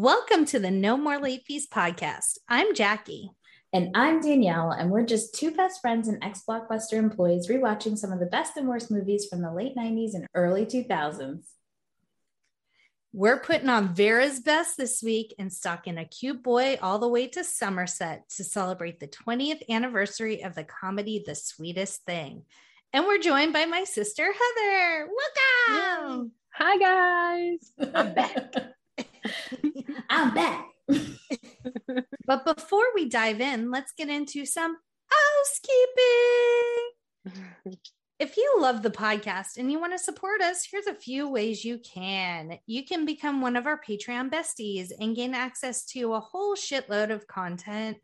Welcome to the No More Late Fees podcast. I'm Jackie. And I'm Danielle, and we're just two best friends and ex Blockbuster employees rewatching some of the best and worst movies from the late 90s and early 2000s. We're putting on Vera's best this week and stalking a cute boy all the way to Somerset to celebrate the 20th anniversary of the comedy The Sweetest Thing. And we're joined by my sister Heather. Welcome. Yay. Hi guys. I'm back. I'm back. but before we dive in, let's get into some housekeeping. If you love the podcast and you want to support us, here's a few ways you can. You can become one of our Patreon besties and gain access to a whole shitload of content.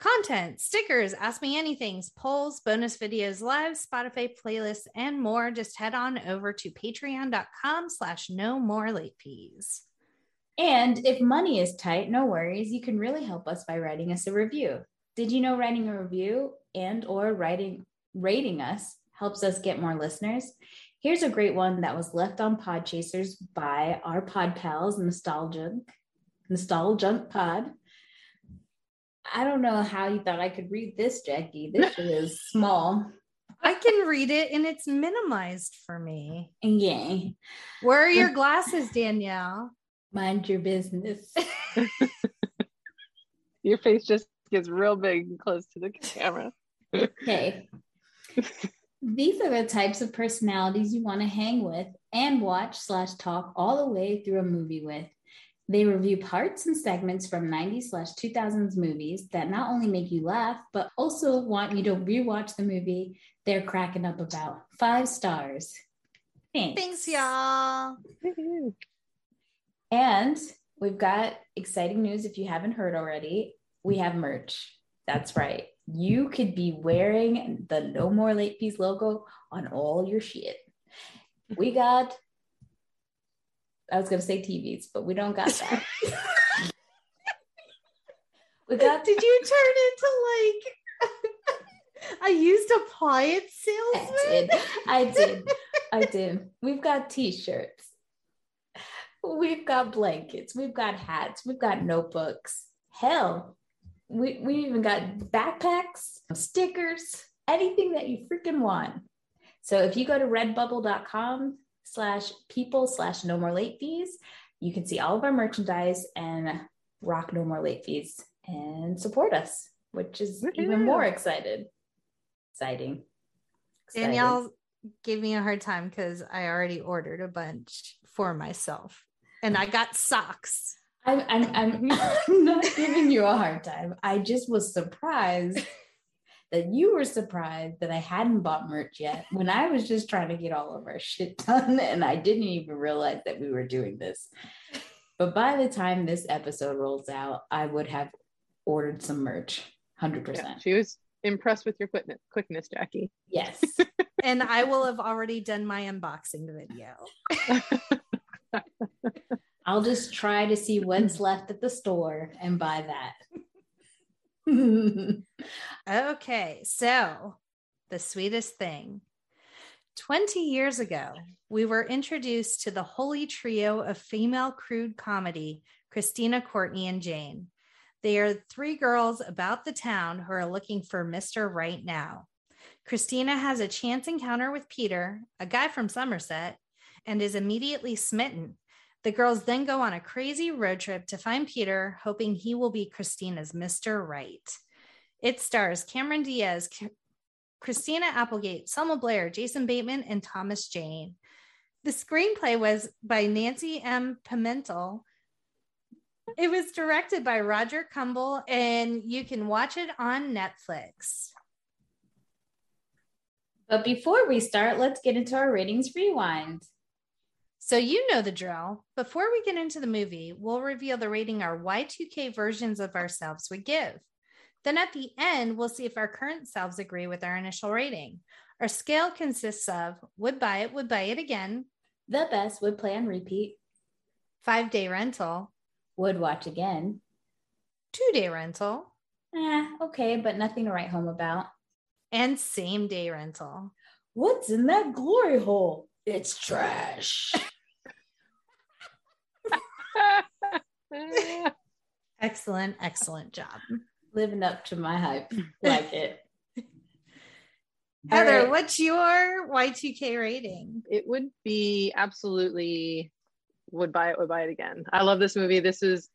Content, stickers, ask me anything, polls, bonus videos, live, Spotify playlists, and more. Just head on over to patreon.com slash no more late fees. And if money is tight, no worries. You can really help us by writing us a review. Did you know writing a review and or writing rating us helps us get more listeners? Here's a great one that was left on Podchasers by our pod pals, Nostalgic, Nostalgic Pod. I don't know how you thought I could read this, Jackie. This is small. I can read it and it's minimized for me. Yay. Where are your glasses, Danielle? Mind your business. your face just gets real big and close to the camera. okay. These are the types of personalities you want to hang with and watch slash talk all the way through a movie with. They review parts and segments from 90s slash 2000s movies that not only make you laugh, but also want you to rewatch the movie they're cracking up about. Five stars. Thanks, Thanks y'all. and we've got exciting news if you haven't heard already. We have merch. That's right. You could be wearing the No More Late Fees logo on all your shit. We got I was gonna say TVs, but we don't got that. we got. Did you turn into like a used appliance salesman? I did. I did. I did. We've got t-shirts. We've got blankets. We've got hats. We've got notebooks. Hell, we we even got backpacks, stickers, anything that you freaking want. So if you go to redbubble.com slash people slash no more late fees. You can see all of our merchandise and rock no more late fees and support us, which is Woo-hoo. even more excited. Exciting. exciting. Danielle gave me a hard time because I already ordered a bunch for myself and I got socks. I'm, I'm, I'm, I'm not giving you a hard time. I just was surprised that you were surprised that I hadn't bought merch yet when I was just trying to get all of our shit done and I didn't even realize that we were doing this. But by the time this episode rolls out, I would have ordered some merch 100%. Yeah, she was impressed with your quickness, quickness Jackie. Yes. and I will have already done my unboxing video. I'll just try to see what's left at the store and buy that. okay, so the sweetest thing. 20 years ago, we were introduced to the holy trio of female crude comedy, Christina, Courtney, and Jane. They are three girls about the town who are looking for Mr. Right Now. Christina has a chance encounter with Peter, a guy from Somerset, and is immediately smitten. The girls then go on a crazy road trip to find Peter, hoping he will be Christina's Mr. Right. It stars Cameron Diaz, Christina Applegate, Selma Blair, Jason Bateman, and Thomas Jane. The screenplay was by Nancy M. Pimentel. It was directed by Roger Kumble, and you can watch it on Netflix. But before we start, let's get into our ratings rewind. So, you know the drill. Before we get into the movie, we'll reveal the rating our Y2K versions of ourselves would give. Then at the end, we'll see if our current selves agree with our initial rating. Our scale consists of would buy it, would buy it again, the best would play on repeat, five day rental, would watch again, two day rental, eh, okay, but nothing to write home about, and same day rental. What's in that glory hole? It's trash. excellent, excellent job. Living up to my hype. Like it. Heather, right. what's your Y2K rating? It would be absolutely would buy it, would buy it again. I love this movie. This is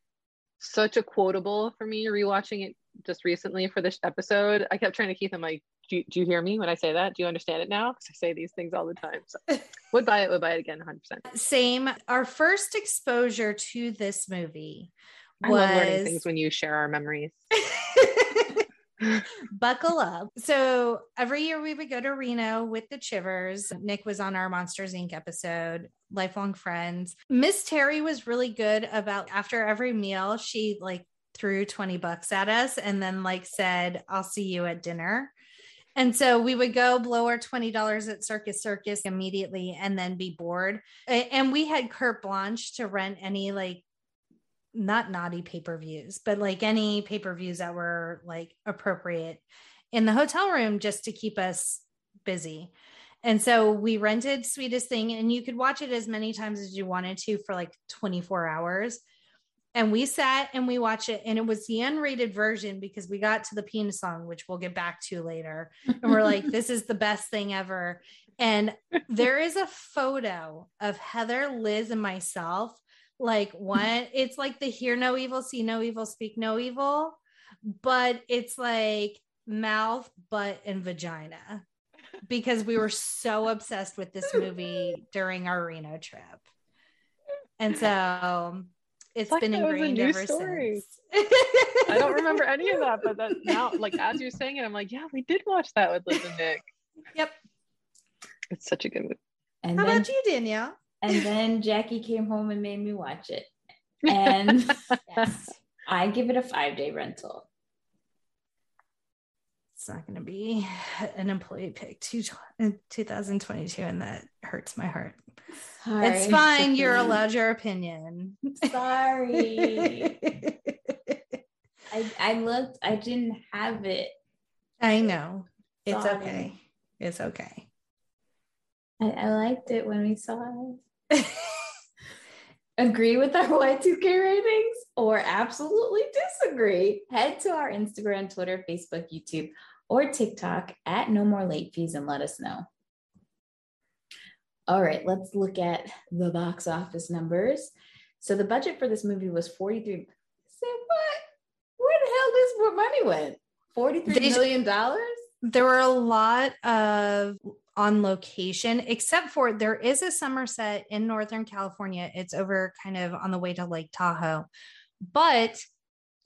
such a quotable for me rewatching it just recently for this episode. I kept trying to keep them like, do, do you hear me when I say that? Do you understand it now? Because I say these things all the time. So would buy it, would buy it again, 100%. Same. Our first exposure to this movie I love learning things when you share our memories. buckle up. So every year we would go to Reno with the Chivers. Nick was on our Monsters Inc. episode, lifelong friends. Miss Terry was really good about after every meal, she like threw 20 bucks at us and then like said, I'll see you at dinner. And so we would go blow our $20 at Circus Circus immediately and then be bored. And we had carte blanche to rent any like not naughty pay-per-views, but like any pay-per-views that were like appropriate in the hotel room just to keep us busy. And so we rented Sweetest Thing and you could watch it as many times as you wanted to for like 24 hours. And we sat and we watched it and it was the unrated version because we got to the penis song, which we'll get back to later. And we're like, this is the best thing ever. And there is a photo of Heather, Liz, and myself. Like one, it's like the hear no evil, see no evil, speak no evil, but it's like mouth, butt, and vagina because we were so obsessed with this movie during our Reno trip. And so it's like been that was ingrained ever story. since. I don't remember any of that, but that now, like as you're saying it, I'm like, yeah, we did watch that with Liz and Nick. Yep. It's such a good movie. And How then, about you, Danielle? and then Jackie came home and made me watch it. And yes, I give it a five day rental. It's not going to be an employee pick two, 2022, and that hurts my heart. Sorry. It's fine. You're allowed your opinion. Sorry. I, I looked, I didn't have it. I know. It's Sorry. okay. It's okay. I, I liked it when we saw it. Agree with our Y2K ratings or absolutely disagree? Head to our Instagram, Twitter, Facebook, YouTube, or TikTok at No More Late Fees and let us know. All right, let's look at the box office numbers. So the budget for this movie was 43. Say what? Where the hell this where money went? 43 They- million dollars? there were a lot of on location, except for there is a Somerset in Northern California. It's over kind of on the way to Lake Tahoe, but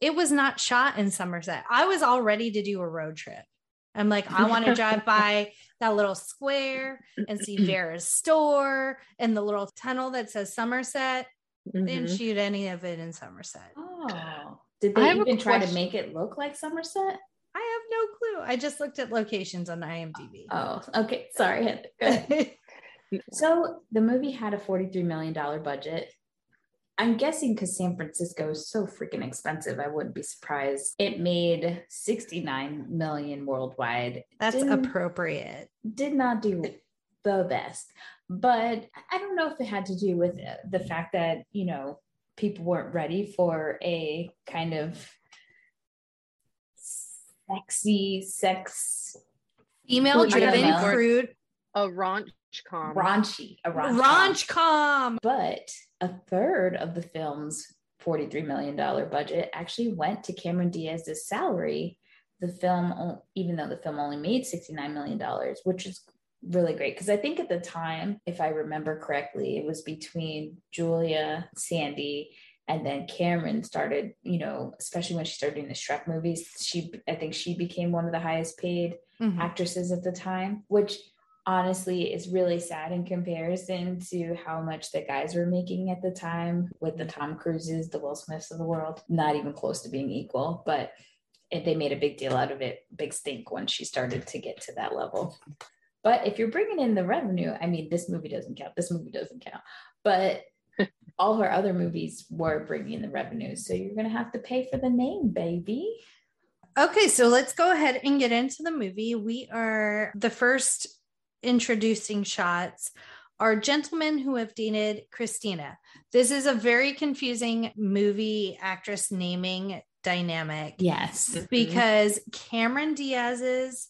it was not shot in Somerset. I was all ready to do a road trip. I'm like, I want to drive by that little square and see Vera's store and the little tunnel that says Somerset. They didn't Mhm. shoot any of it in Somerset. Oh, did they even try to make it look like Somerset? I have no clue. I just looked at locations on IMDb. Oh, okay. Sorry. Heather. Go ahead. So the movie had a $43 million budget. I'm guessing because San Francisco is so freaking expensive, I wouldn't be surprised. It made 69 million worldwide. That's Didn't- appropriate. Did not do the best, but I don't know if it had to do with uh, the fact that, you know, people weren't ready for a kind of sexy sex Female driven crude A raunch com. raunchy, a raunch. Raunch com. But a third of the film's $43 million budget actually went to Cameron Diaz's salary. The film, even though the film only made $69 million, which is really great. Because I think at the time, if I remember correctly, it was between Julia, Sandy, and then Cameron started, you know, especially when she started doing the Shrek movies, she, I think she became one of the highest paid Mhm. actresses at the time, which honestly is really sad in comparison to how much the guys were making at the time with the Tom Cruises, the Will Smiths of the world, not even close to being equal. But it, they made a big deal out of it, big stink when she started to get to that level. But if you're bringing in the revenue, I mean, this movie doesn't count. This movie doesn't count. But all her other movies were bringing in the revenue. So you're going to have to pay for the name, baby. Okay, so let's go ahead and get into the movie. We are the first introducing shots are gentlemen who have dated Christina. This is a very confusing movie actress naming dynamic Yes. because Cameron Diaz's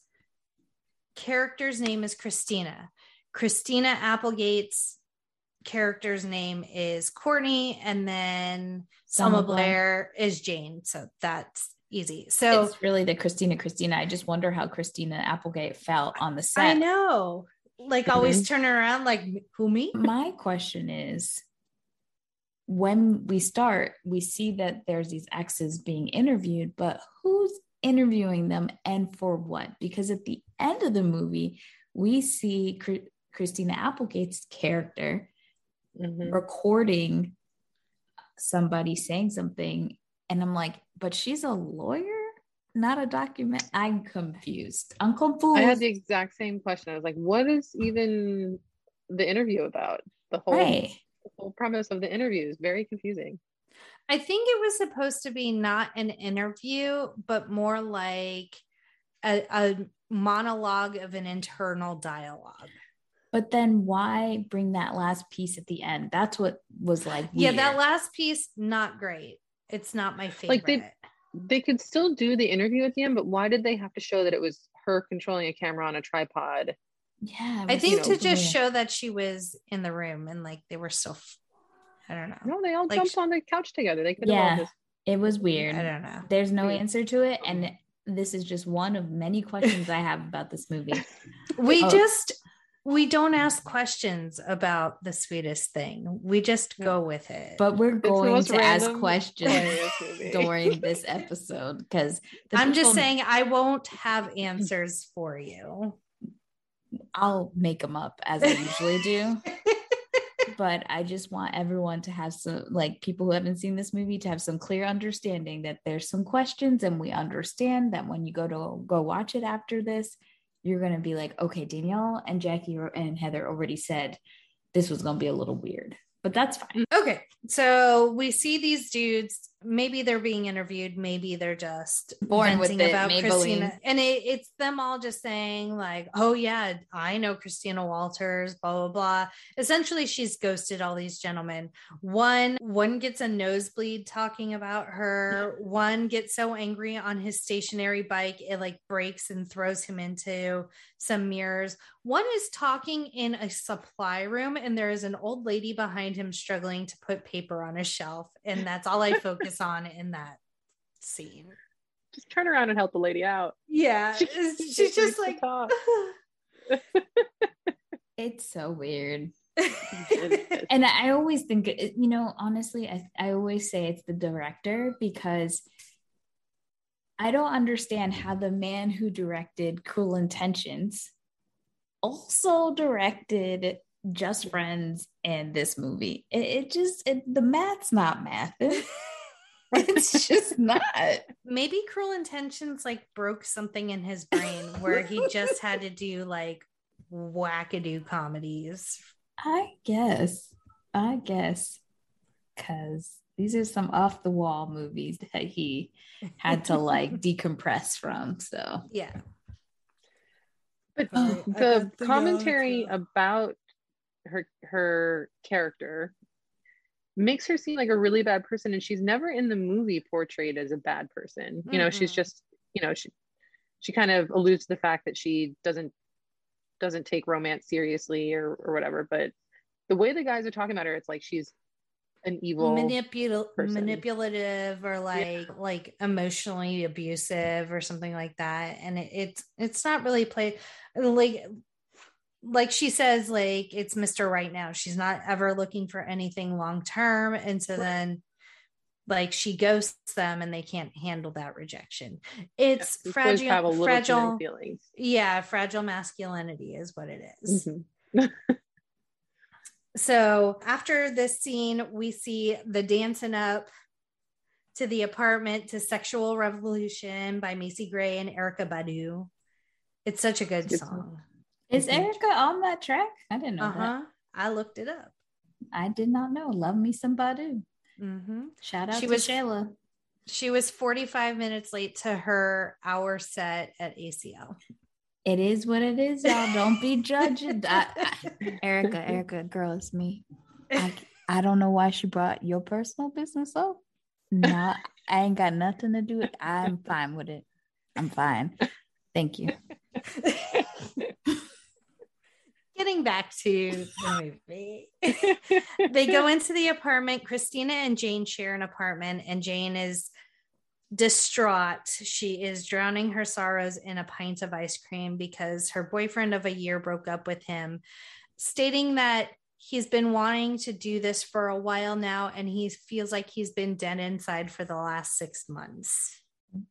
character's name is Christina. Christina Applegate's character's name is Courtney, and then Selma Blair is Jane. So that's easy. So it's really the Christina Christina. I just wonder how Christina Applegate felt on the set. I know, like always turning around, like who me? My question is when we start, we see that there's these exes being interviewed, but who's interviewing them and for what? Because at the end of the movie, we see Chr- Christina Applegate's character Mhm. recording somebody saying something. And I'm like, but she's a lawyer, not a document. I'm confused. I'm confused. I had the exact same question. I was like, what is even the interview about? The whole, right. the whole premise of the interview is very confusing. I think it was supposed to be not an interview, but more like a, a monologue of an internal dialogue. But then why bring that last piece at the end? That's what was like. Yeah, that last piece, not great. It's not my favorite. Like, they- They could still do the interview at the end, but why did they have to show that it was her controlling a camera on a tripod? yeah. it I was think so to just weird. show that she was in the room and like they were still, f- I don't know. No, they all Like, jumped on the couch together. They could Yeah. just it was weird. I don't know. There's no Weird. answer to it, and this is just one of many questions I have about this movie. We Oh. just we don't ask questions about the sweetest thing. We just go with it. But we're going to ask questions during this episode because I'm just saying I won't have answers for you. I'll make them up as I usually do. but I just want everyone to have some, like people who haven't seen this movie, to have some clear understanding that there's some questions, and we understand that when you go to go watch it after this, you're gonna be like, okay, Danielle and Jackie and Heather already said this was gonna be a little weird, but that's fine. Okay. So we see these dudes. Maybe they're being interviewed. Maybe they're just Born with it, about Maybelline. Christina. And it, it's them all just saying, like, oh, yeah, I know Christina Walters, blah, blah, blah. Essentially, she's ghosted all these gentlemen. One, one gets a nosebleed talking about her. One gets so angry on his stationary bike, it like breaks and throws him into some mirrors. One is talking in a supply room, and there is an old lady behind him struggling to put paper on a shelf. And that's all I focus on in that scene. Just turn around and help the lady out. Yeah. She- She's she just like. It's so weird. and I always think, you know, honestly, I, I always say it's the director because I don't understand how the man who directed Cruel Intentions also directed Just Friends and this movie. It, it just, it, the math's not math. it's just not. maybe Cruel Intentions like broke something in his brain where he just had to do like wackadoo comedies. I guess. I guess. Because these are some off the wall movies that he had to like decompress from. So Yeah. But Oh, the commentary answer. about her her character makes her seem like a really bad person and she's never in the movie portrayed as a bad person you know she's just you know she she kind of alludes to the fact that she doesn't doesn't take romance seriously or or whatever but the way the guys are talking about her it's like she's an evil Manipul- manipulative or like like emotionally abusive or something like that and it, it's it's not really played like like she says like it's mr right now she's not ever looking for anything long term and so Right. then like she ghosts them and they can't handle that rejection it's She's supposed have a fragile fragile feelings yeah fragile masculinity is what it is. Mhm. So after this scene, we see the dancing up to the apartment to Sexual Revolution by Macy Gray and Erykah Badu. It's such a good Good song. song. is. Erykah on that track? I didn't know Uh that. huh. I looked it up. I did not know. Love me some Badu. hmm Shout out She to was- Shayla. She was 45 minutes late to her hour set at ACL. It is what it is, y'all. Don't be judging. I, I, Erykah, Erykah, girl, it's me. I, I don't know why she brought your personal business up. No, I ain't got nothing to do with it. I'm fine with it. I'm fine. Thank you. Getting back to the movie, they go into the apartment. Christina and Jane share an apartment, and Jane is distraught. She is drowning her sorrows in a pint of ice cream because her boyfriend of a year broke up with him, stating that he's been wanting to do this for a while now and he feels like he's been dead inside for the last six months.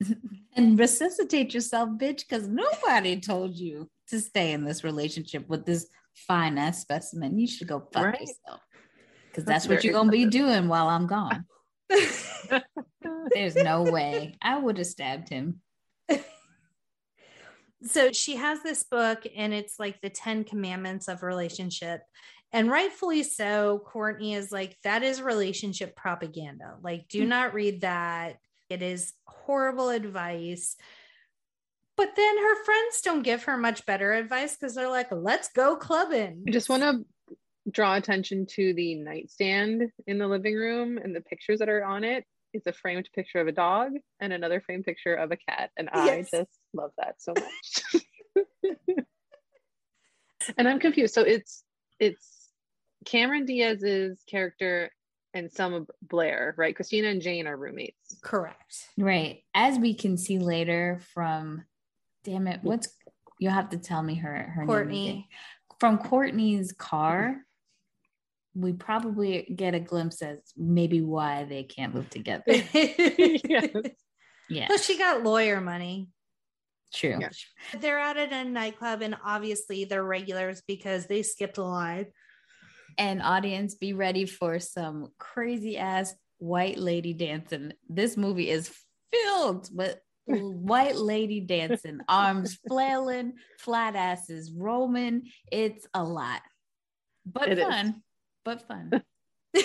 and resuscitate yourself, bitch, because nobody told you to stay in this relationship with this fine ass specimen. You should go fuck right. yourself. Because that's, that's what you're gonna be doing while I'm gone. There's no way. I would have stabbed him. so she has this book, and it's like the 10 commandments of relationship. And rightfully so, Courtney is like, that is relationship propaganda. Like, do hmm. not read that. It is horrible advice. But then her friends don't give her much better advice because they're like, let's go clubbing. I just want to draw attention to the nightstand in the living room and the pictures that are on it. it is a framed picture of a dog and another framed picture of a cat and i just love that so much. And i'm confused. So it's it's cameron diaz's character and selma blair right? Christina and jane are roommates. Correct. Right. As we can see later from damn it what's you'll have to tell me her her courtney. name from courtney's car we probably get a glimpse as maybe why they can't live together. yes. Yeah. But she got lawyer money. True. Yeah. They're out at a nightclub and obviously they're regulars because they skipped a line. And audience, be ready for some crazy ass white lady dancing. This movie is filled with white lady dancing, arms flailing, flat asses roaming. It's a lot, but it fun. Is but fun. so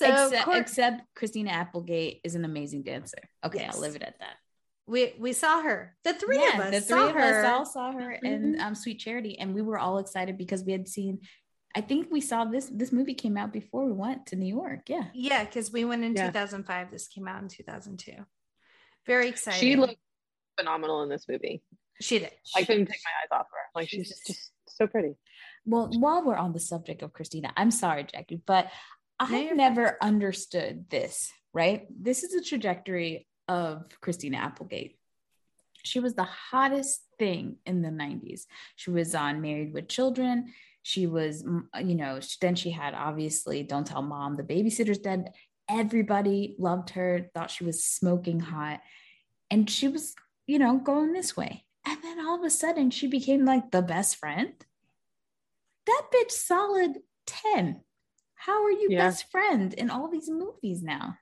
except, Court- except, Christina Applegate is an amazing dancer. Okay, yes. I'll leave it at that. We we saw her. The three yeah, of us. The three of her. us all saw her mm-hmm. in um, Sweet Charity, and we were all excited because we had seen. I think we saw this. This movie came out before we went to New York. Yeah. Yeah, because we went in yeah. 2005. This came out in 2002. Very excited. She looked phenomenal in this movie. She did. I couldn't take my eyes off her. Like she's just so pretty. Well, while we're on the subject of Christina, I'm sorry, Jackie, but I've never understood this, right? This is a trajectory of Christina Applegate. She was the hottest thing in the 90s. She was on Married with Children. She was, you know, then she had obviously Don't Tell Mom, The Babysitter's Dead. Everybody loved her, thought she was smoking hot. And she was, you know, going this way. And then all of a sudden she became like the best friend that bitch solid 10. How are you yeah. best friend in all these movies now?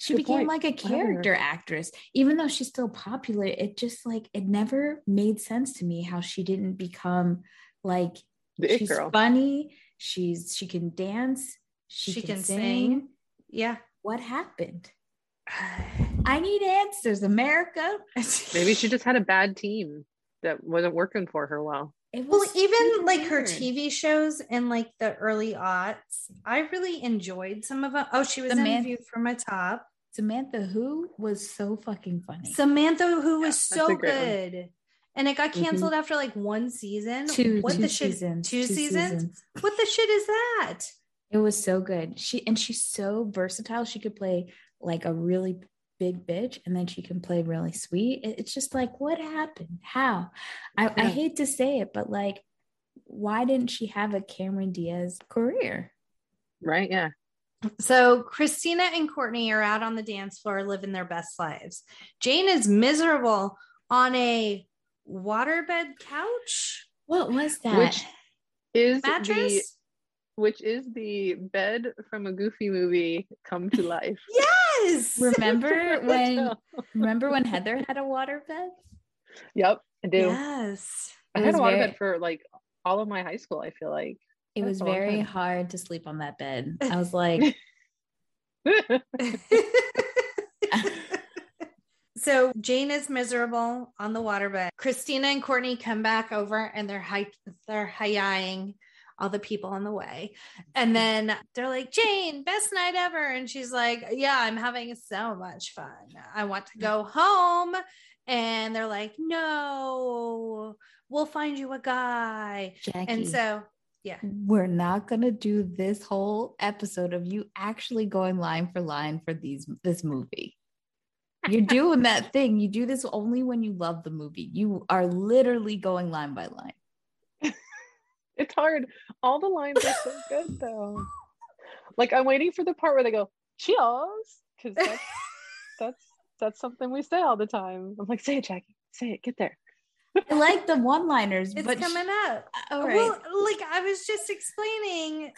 She Good became point. like a character actress, even though she's still popular. It just like it never made sense to me how she didn't become like the she's girl. funny. She's she can dance. She, she can, can sing. sing. Yeah. What happened? I need answers, America. Maybe she just had a bad team that wasn't working for her well well even like her tv shows in like the early aughts i really enjoyed some of them oh she was Samantha, in view from a top samantha who was so fucking funny. Samantha who was so good one. and it got mm-hmm. canceled mm-hmm. after like one season. Two, what two the shit seasons, two, two seasons? seasons. What the shit is that? It was so good. She and she's so versatile. She could play like a really big bitch and then she can play really sweet. It's just like, what happened? How? I, I hate to say it, but like, why didn't she have a Cameron Diaz career? Right. Yeah. So Christina and Courtney are out on the dance floor living their best lives. Jane is miserable on a waterbed couch. What was that? Which is mattress? The, which is the bed from a goofy movie come to life. Yes. Remember when remember when Heather had a waterbed? Yep, I do. Yes. I had a waterbed very, for like all of my high school, I feel like. It That's was very hard to sleep on that bed. I was like So So Jane is miserable on the waterbed. Christina and Courtney come back over and they're hi- they're hi all the people on the way. And mm-hmm. then they're like, Jane, best night ever. And she's like, Yeah, I'm having so much fun. I want to go mm-hmm. home. And they're like, No, we'll find you a guy. Jackie, And so, yeah. we're not gonna do this whole episode of you actually going line for line for these this movie. You're doing that thing. You do this only when you love the movie. You are literally going line by line. It's hard. All the lines are so good though. Like I'm waiting for the part where they go, cheers. Because that's that's that's something we say all the time. I'm like, say it, Jackie. Say it, get there. I like the one-liners, It's but coming up. Uh, all right. Well, like I was just explaining,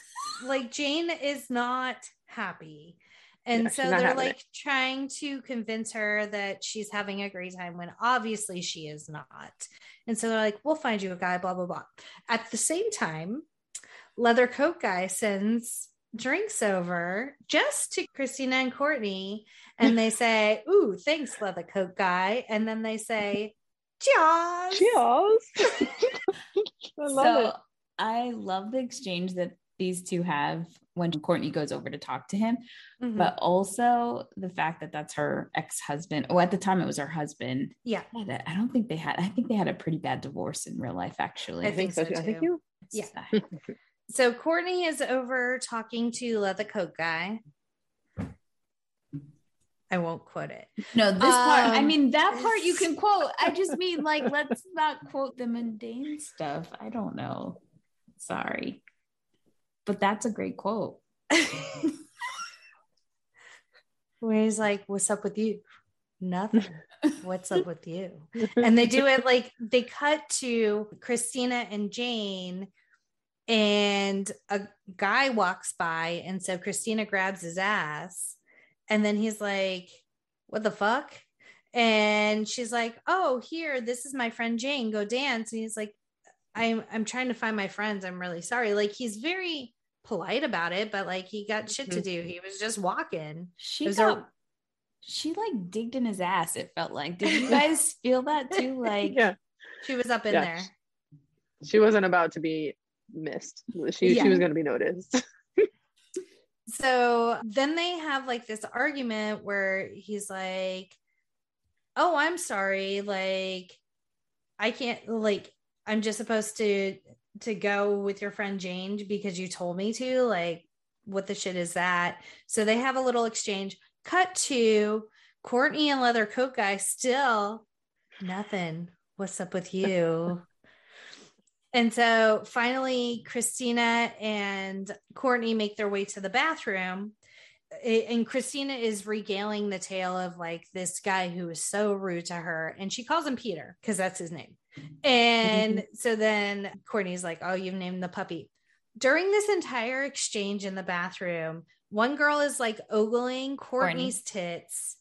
like Jane is not happy. And Yeah, so they're having like trying to convince her that she's having a great time when obviously she is not. And so they're like, we'll find you a guy, blah, blah, blah. At the same time, Leather Coat Guy sends drinks over just to Christina and Courtney. And they say, Ooh, thanks, Leather Coat Guy. And then they say, Cheers. Cheers. I love so it. I love the exchange that these two have when Courtney goes over to talk to him, Mhm. but also the fact that that's her ex-husband. Oh, at the time it was her husband. yeah. Yeah, I don't think they had. I think they had a pretty bad divorce in real life, actually. I think so, too. I think you. Yeah. So Courtney is over talking to Leather Coat Guy. I won't quote it. No, this part. I Um, mean, that part you can quote. I just mean like, let's not quote the mundane stuff. I don't know. Sorry, but that's a great quote. Where he's like, What's up with you? Nothing. What's up with you? And they do it like they cut to Christina and Jane, and a guy walks by. And so Christina grabs his ass, and then he's like, What the fuck? And she's like, Oh, here, this is my friend Jane. Go dance. And he's like, I'm I'm trying to find my friends. I'm really sorry. Like he's very polite about it, but like he got shit to mm-hmm. do. He was just walking. She It was got, a- she like digged in his ass. It felt like. Did you guys feel that too? Like, yeah. She was up in Yeah. there. She wasn't about to be missed. She Yeah. she was gonna be noticed. So then they have like this argument where he's like, Oh, I'm sorry. Like, I can't, like, I'm just supposed to to go with your friend Jane because you told me to. Like, what the shit is that? So they have a little exchange. Cut to Courtney and Leather Coat Guy still nothing. What's up with you? And so finally, Christina and Courtney make their way to the bathroom. And Christina is regaling the tale of like this guy who was so rude to her. And she calls him Peter because that's his name. And mm-hmm. so then Courtney's like, Oh, you've named the puppy. During this entire exchange in the bathroom, one girl is like ogling Courtney's tits.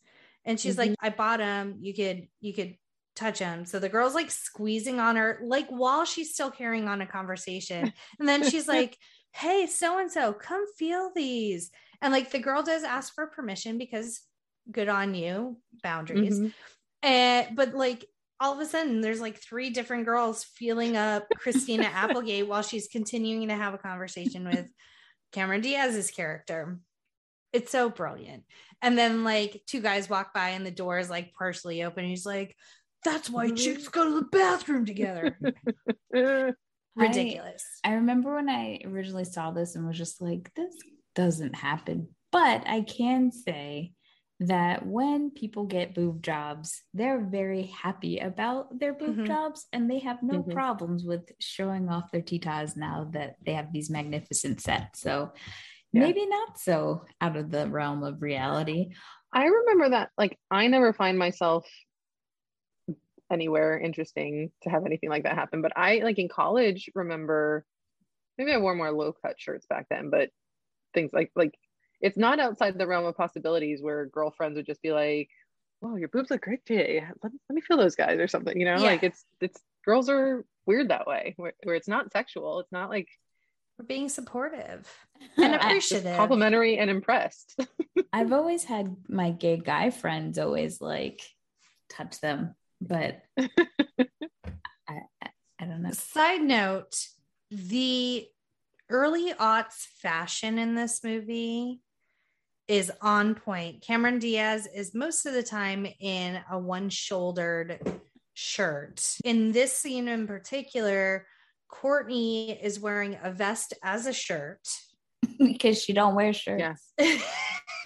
And she's mm-hmm. like, I bought them. You could, you could touch him. So the girl's like squeezing on her, like while she's still carrying on a conversation. And then she's like, Hey, so and so, come feel these. And like the girl does ask for permission because good on you, boundaries. Mhm. And but like all of a sudden, there's like three different girls feeling up Christina Applegate while she's continuing to have a conversation with Cameron Diaz's character. It's so brilliant. And then like two guys walk by and the door is like partially open. He's like, that's why mm-hmm. chicks go to the bathroom together. Ridiculous. I remember when I originally saw this and was just like, this doesn't happen. But I can say that when people get boob jobs, they're very happy about their boob Mhm. jobs and they have no Mhm. problems with showing off their titas now that they have these magnificent sets. So Yeah. maybe not so out of the realm of reality. I remember that. Like, I never find myself anywhere interesting to have anything like that happen. But I, like, in college, remember maybe I wore more low cut shirts back then, but things like, like, it's not outside the realm of possibilities where girlfriends would just be like, "Wow, your boobs look great today. Let, let me feel those guys," or something. You know, Yeah. like it's it's girls are weird that way, where, where it's not sexual. It's not like For being supportive and appreciative. complimentary and impressed. I've always had my gay guy friends always like touch them, but I, I, I don't know. Side note the early aughts fashion in this movie is on point. Cameron Diaz is most of the time in a one shouldered shirt. In this scene in particular, Courtney is wearing a vest as a shirt. because she don't wear shirts. Yes.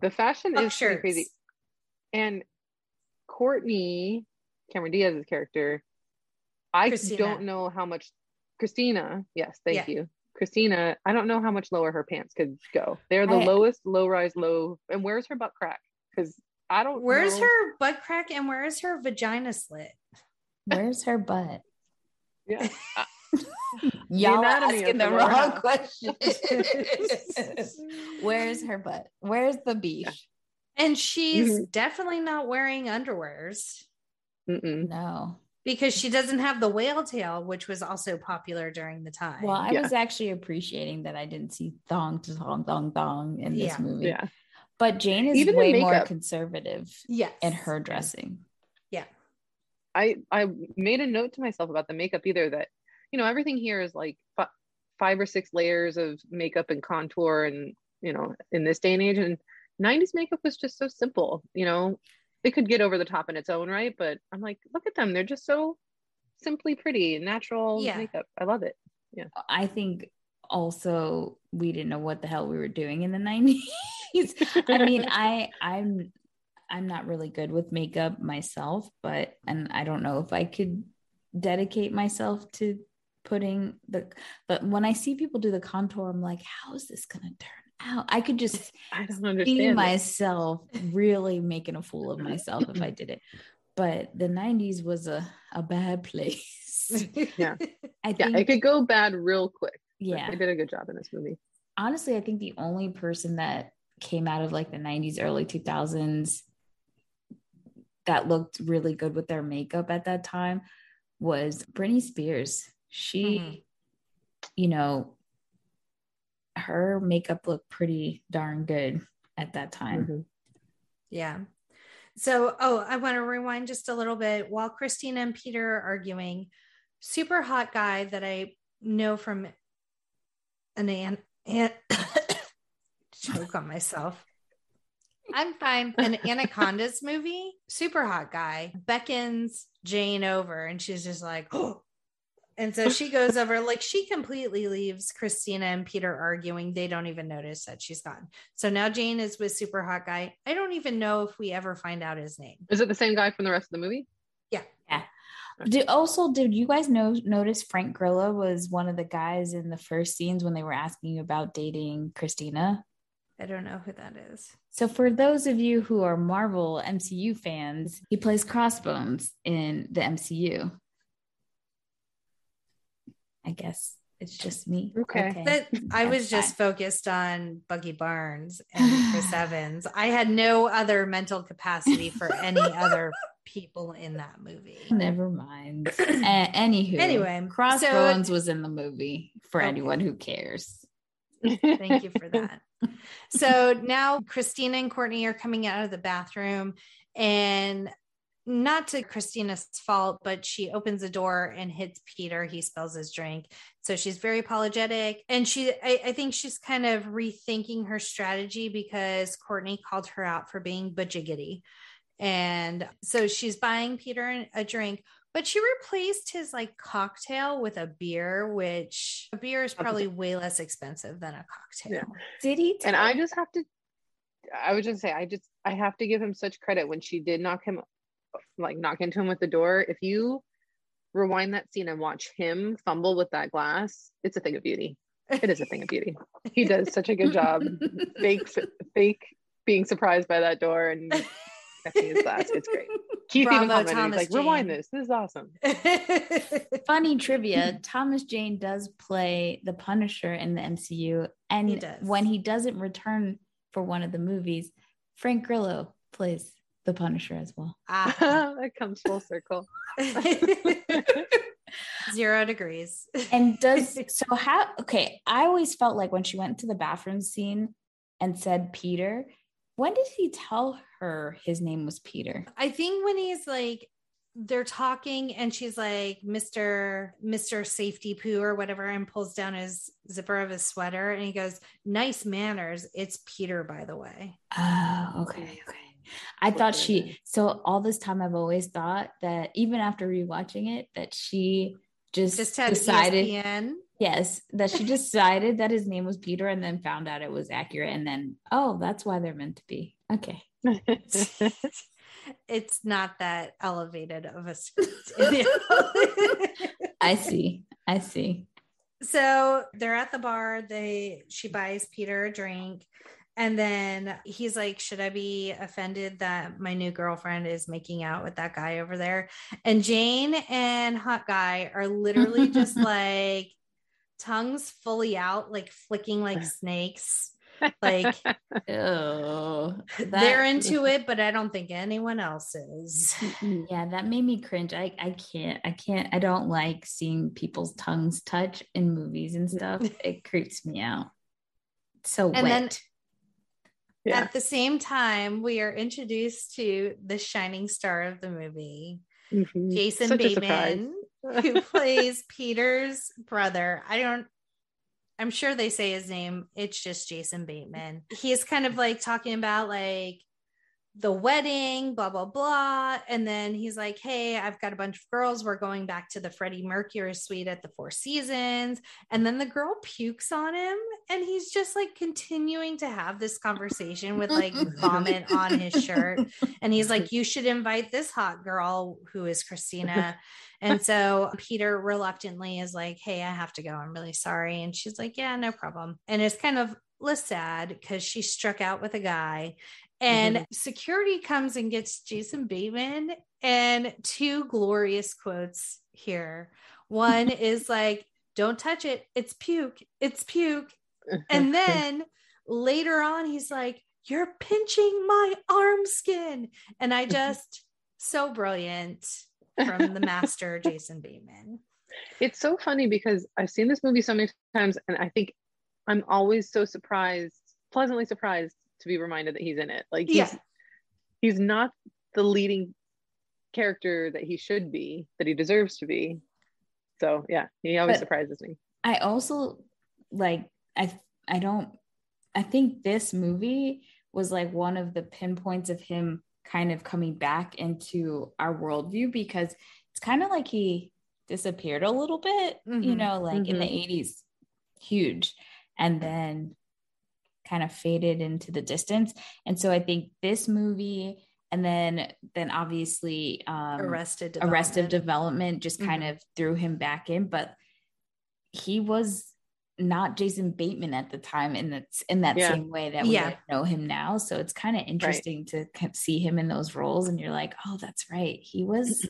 the fashion Fuck is shirts. crazy. And Courtney, Cameron Diaz's character, I Christina. don't know how much Christina, yes, thank Yeah. you. Christina, I don't know how much lower her pants could go. They're the I- lowest low rise low. And where's her butt crack? Because I don't Where's know. her butt crack and where is her vagina slit? Where's her butt? Yeah. Y'all are anatomy asking of the the wrong half. question. Where's her butt? Where's the beef? And she's Mhm. definitely not wearing underwears Mm-mm. No. Because she doesn't have the whale tail, which was also popular during the time. Well, I Yeah. was actually appreciating that I didn't see thong to thong thong thong in this Yeah. movie. Yeah. But Jane is Even way more conservative yes. in her dressing. Yeah. I I made a note to myself about the makeup either that you know everything here is like f- five or six layers of makeup and contour and you know in this day and age and 90s makeup was just so simple you know it could get over the top in its own right but I'm like look at them they're just so simply pretty natural Yeah. makeup I love it Yeah. I think also we didn't know what the hell we were doing in the 90s. I mean, I I'm I'm not really good with makeup myself, but and I don't know if I could dedicate myself to putting the but when I see people do the contour, I'm like, how is this gonna turn I could just I don't understand it. myself really making a fool of myself if I did it. But the 90s was a, a bad place. Yeah. I yeah it could go bad real quick yeah. they did a good job in this movie honestly, I think the only person that came out of like the 90s, early 2000s that looked really good with their makeup at that time was Britney Spears. She, Mhm. you know, her makeup looked pretty darn good at that time. Mhm. Yeah. So, oh, I want to rewind just a little bit. While Christina and Peter are arguing, super hot guy that I know from an an, an choke on myself. I'm fine. An Anacondas movie, super hot guy beckons Jane over, and she's just like, oh. And so she goes over, like she completely leaves Christina and Peter arguing. They don't even notice that she's gone. So now Jane is with super hot guy. I don't even know if we ever find out his name. is it the same guy from the rest of the movie Did, also, did you guys know notice Frank Grillo was one of the guys in the first scenes when they were asking you about dating Christina? I don't know who that is. So, for those of you who are Marvel MCU fans, he plays Crossbones in the MCU. I guess it's just me. Okay. But I That's was just focused on Bucky Barnes and Chris Evans. I had no other mental capacity for any other people in that movie. Never mind. A- anywho, Anyway, Crossbones was in the movie for Okay. anyone who cares. Thank you for that. So now Christina and Courtney are coming out of the bathroom, and not to Christina's fault, but she opens the door and hits Peter. He spills his drink. So she's very apologetic. And she, I, I think she's kind of rethinking her strategy because Courtney called her out for being bajiggity. And so she's buying Peter a drink, but she replaced his like cocktail with a beer, which a beer is probably way less expensive than a cocktail. Yeah. Did he? and I just have to I would just say I just I have to give him such credit when she did knock him like knock into him with the door. If you rewind that scene and watch him fumble with that glass, it's a thing of beauty. It is a thing of beauty. He does such a good job. fake fake being surprised by that door and catching his glass. It's great. Keith even commented, he's Thomas like, rewind this. This is awesome. Funny trivia Thomas Jane does play the Punisher in the MCU. And He does. when he doesn't return for one of the movies, Frank Grillo plays the Punisher as well. Ah. that comes full circle. Zero degrees. And does so how okay, I always felt like when she went to the bathroom scene and said Peter, when did he tell her his name was Peter? I think when he's like they're talking and she's like Mr. Mr. Safety Poo or whatever and pulls down his zipper of his sweater and he goes, "Nice manners. It's Peter by the way." Oh, okay, okay. I thought she so all this time I've always thought that even after rewatching it that she just, Just had decided ESPN. yes that she decided that his name was Peter and then found out it was accurate and then oh that's why they're meant to be okay it's not that elevated of a script. I see I see so they're at the bar. They she buys Peter a drink. And then he's like, Should I be offended that my new girlfriend is making out with that guy over there? And Jane and Hot Guy are literally just like tongues fully out, like flicking like snakes. Like oh they're into it, but I don't think anyone else is. yeah that made me cringe I I can't I can't I don't like seeing people's tongues touch in movies and stuff it creeps me out so And then- wet Yeah. At the same time, we are introduced to the shining star of the movie, Mhm. Jason Such. Bateman, who plays Peter's brother. I don't, I'm sure they say his name. It's just Jason Bateman. He's kind of like talking about like the wedding, blah, blah, blah. And then he's like, Hey, I've got a bunch of girls. We're going back to the Freddie Mercury suite at the Four Seasons. And then the girl pukes on him. And he's just like continuing to have this conversation with like vomit on his shirt. And he's like, You should invite this hot girl who is Christina. And so Peter reluctantly is like, Hey, I have to go. I'm really sorry. And she's like, Yeah, no problem. And it's kind of less sad because she struck out with a guy. And mm-hmm. security comes and gets Jason Bateman. And two glorious quotes here. One is like, Don't touch it. It's puke. It's puke. And then later on, he's like, You're pinching my arm skin. And I mm-hmm. just, so brilliant from the master, Jason Bateman. It's so funny because I've seen this movie so many times, and I think I'm always so surprised, pleasantly surprised to be reminded that he's in it. Like he's Yeah. he's not the leading character that he should be, that he deserves to be. So yeah, he always But- surprises me. I also like I I don't I think this movie was like one of the pinpoints of him kind of coming back into our worldview because it's kind of like he disappeared a little bit, you Mhm. know, like in the 80s, huge, and then kind of faded into the distance. And so I think this movie and then then obviously um Arrested arrested Development. development just kind of threw him back in but he was not jason bateman at the time in that in that Yeah. same way that we Yeah. know him now so it's kind of interesting to see him in those roles and you're like oh that's right he was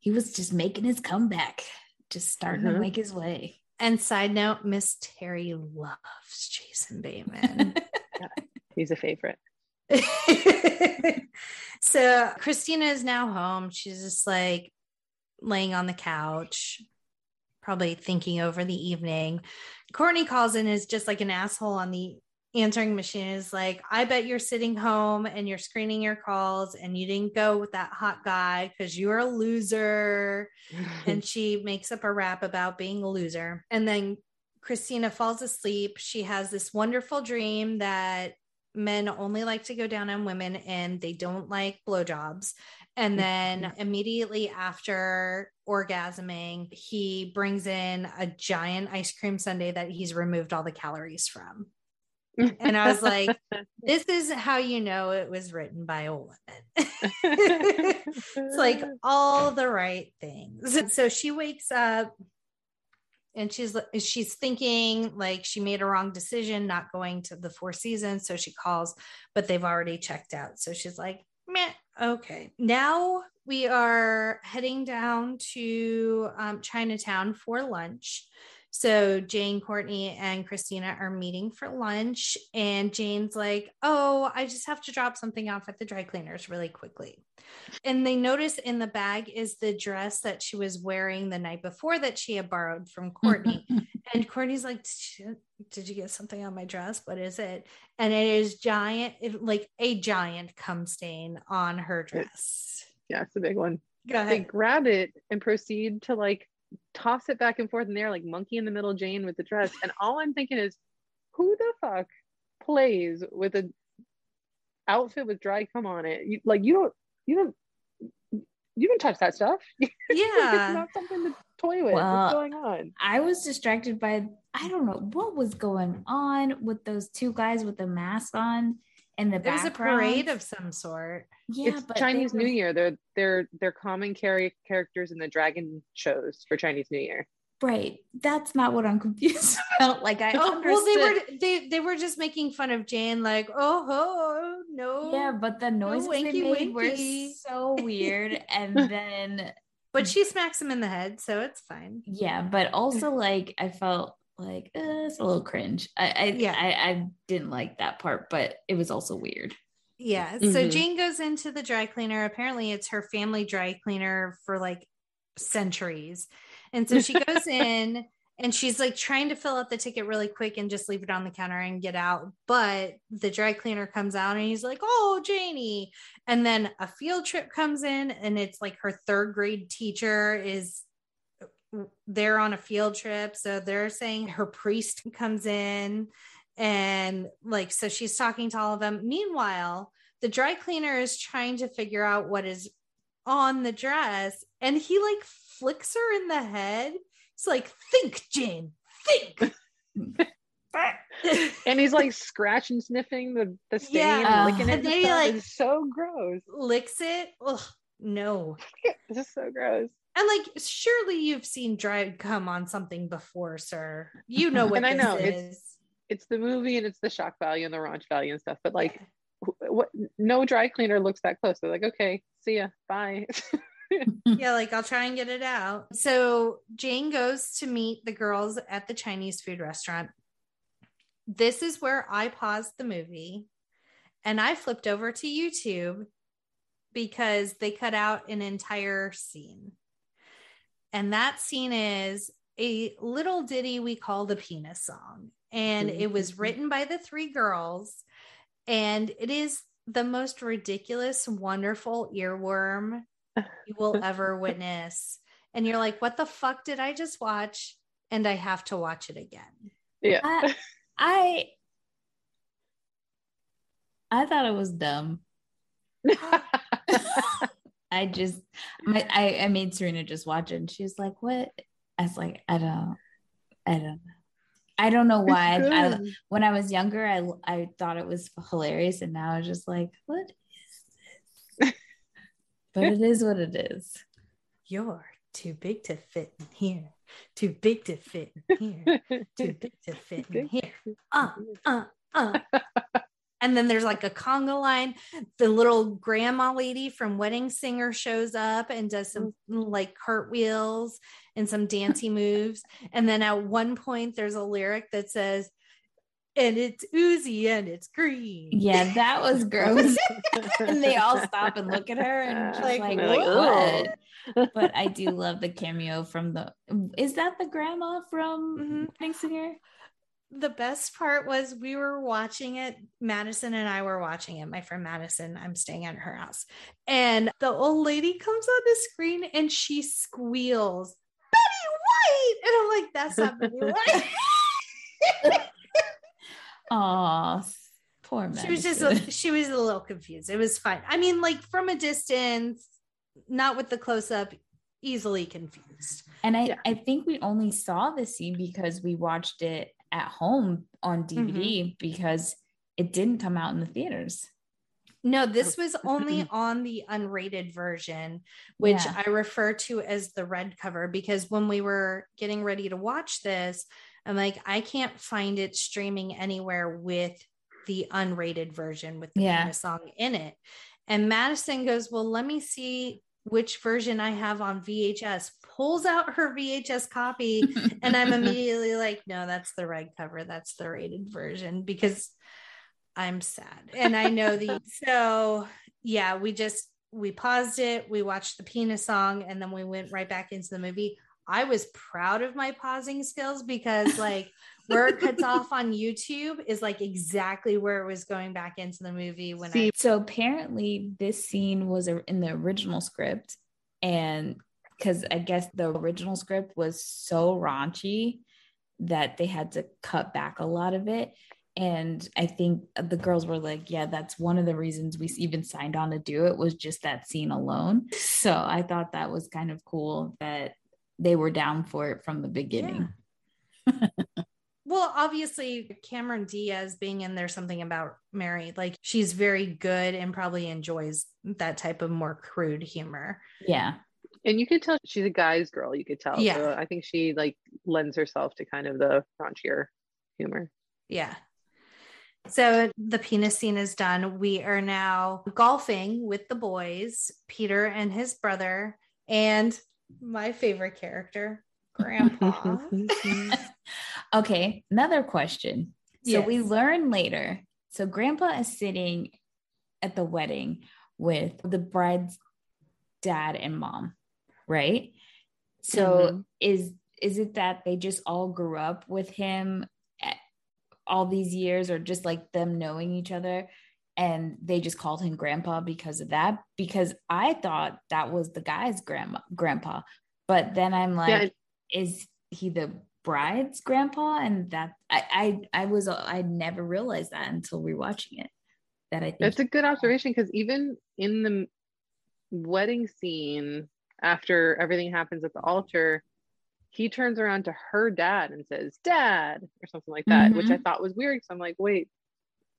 he was just making his comeback just starting to Mhm. make his way And side note, Miss Terry loves Jason Bateman. He's a favorite. so Christina is now home. She's just like laying on the couch, probably thinking over the evening. Courtney calls in is just like an asshole on the answering machine is like, I bet you're sitting home and you're screening your calls and you didn't go with that hot guy because you're a loser. and she makes up a rap about being a loser. And then Christina falls asleep. She has this wonderful dream that men only like to go down on women and they don't like blowjobs. And mm-hmm. then immediately after orgasming, he brings in a giant ice cream sundae that he's removed all the calories from. And I was like, this is how you know it was written by a woman. it's like all the right things. So she wakes up and she's she's thinking like she made a wrong decision not going to the four seasons so she calls but they've already checked out so she's like Meh, okay now we are heading down to um, chinatown for lunch So Jane, Courtney, and Christina are meeting for lunch, and Jane's like, "Oh, I just have to drop something off at the dry cleaners really quickly." And they notice in the bag is the dress that she was wearing the night before that she had borrowed from Courtney. Mm-hmm. and Courtney's like, "Did you get something on my dress? What is it?" And it is giant, it, like a giant cum stain on her dress. Yeah, it's a big one. Go They grab it and proceed to like toss it back and forth in there, like monkey in the middle Jane with the dress. And all I'm thinking is, who the fuck plays with a outfit with dry cum on it? You, like you don't, you don't, you don't touch that stuff. Yeah. it's not something to toy with. Well, What's going on? I was distracted by I don't know what was going on with those two guys with the mask on in the It was a parade of some sort. yeah, it's but Chinese were- New Year. They're they're they're common char- characters in the dragon shows for Chinese New Year. Right. That's not what I'm confused about. Like I Oh, well, they understood- were they they were just making fun of Jane, like, oh, oh no, Yeah, but the noises they winky, made winky. were so weird. and then But she smacks him in the head, so it's fine. yeah, but also like I felt like uh, it's a little cringe. I I, Yeah. I I didn't like that part, but it was also weird. Yeah. So Mhm. Jane goes into the dry cleaner. Apparently, it's her family dry cleaner for like centuries. And so she goes in and she's like trying to fill out the ticket really quick and just leave it on the counter and get out. But the dry cleaner comes out and he's like, Oh, Janie. And then a field trip comes in and it's like her third grade teacher is there on a field trip. So they're saying her priest comes in and like so she's talking to all of them meanwhile the dry cleaner is trying to figure out what is on the dress and he like flicks her in the head it's like think jane think And he's like scratching, sniffing the the stain, Yeah. and licking it. And And then he, like- so gross. licks it Ugh, no It's just so gross. And like surely you've seen dried come on something before sir you know what And I know, is it's- It's the movie and it's the shock value and the raunch value and stuff. But like, wh- what? No dry cleaner looks that close. They're like, okay, see ya, bye. yeah, like I'll try and get it out. So Jane goes to meet the girls at the Chinese food restaurant. This is where I paused the movie and I flipped over to YouTube because they cut out an entire scene. And that scene is a little ditty we call the penis song. And it was mm-hmm. written by the three girls. And it is the most ridiculous, wonderful earworm you will ever witness. And you're like, what the fuck did I just watch? And I have to watch it again. yeah. I, I I thought it was dumb. I just my, I, I made Serena just watch it and she was like, What? I was like, I don't I don't know. I don't know why. It's I, when I was younger, I I thought it was hilarious, and now I'm just like, what is this? but it is what it is. You're too big to fit in here. Too big to fit in here. Too big to fit in here. Uh, uh, uh. And then there's like a conga line. The little grandma lady from Wedding Singer shows up and does some like cartwheels and some dancey moves. And then at one point, there's a lyric that says, and it's oozy and it's green. Yeah, that was gross. and they all stop and look at her and Like, like, what? But I do love the cameo from the. Is that the grandma from Mhm. Wedding Singer? The best part was we were watching it madison and i were watching it my friend madison i'm staying at her house and the old lady comes on the screen and she squeals betty white! And i'm like that's not betty white. Oh, poor man. she was just a, she was a little confused. It was fine. I mean like from a distance not with the close-up easily confused. And I, Yeah. I think we only saw the scene because we watched it at home on DVD mm-hmm. because it didn't come out in the theaters. No, this oh. was only on the unrated version, which Yeah. I refer to as the red cover because when we were getting ready to watch this, I'm like, I can't find it streaming anywhere with the unrated version with the Yeah. song in it. And Madison goes, Well, let me see which version I have on VHS, pulls out her VHS copy, and I'm immediately like, no, that's the red cover. That's the rated version because I'm sad. And I know the so yeah, we just we paused it, we watched the penis song, and then we went right back into the movie. I was proud of my pausing skills because like where it cuts off on YouTube is like exactly where it was going back into the movie when See, I so apparently this scene was in the original script and because I guess the original script was so raunchy that they had to cut back a lot of it. And I think the girls were like, yeah, that's one of the reasons we even signed on to do it was just that scene alone. So I thought that was kind of cool that they were down for it from the beginning. well, obviously Cameron Diaz being in there something about Mary, like she's very good and probably enjoys that type of more crude humor. Yeah. And you could tell she's a guy's girl. You could tell. Yeah. So I think she like lends herself to kind of the raunchier humor. Yeah. So the penis scene is done. We are now golfing with the boys, Peter and his brother, and my favorite character, Grandpa. okay, another question. So we learn later. So grandpa is sitting at the wedding with the bride's dad and mom, right? So Mhm. is is it that they just all grew up with him all these years or just like them knowing each other and they just called him grandpa because of that because I thought that was the guy's grandma grandpa but then I'm like Yeah, is he the bride's grandpa and that I I I was I never realized that until rewatching it that I think That's a good observation because even in the wedding scene, after everything happens at the altar, he turns around to her dad and says, Dad, or something like that, which I thought was weird. So I'm like, wait,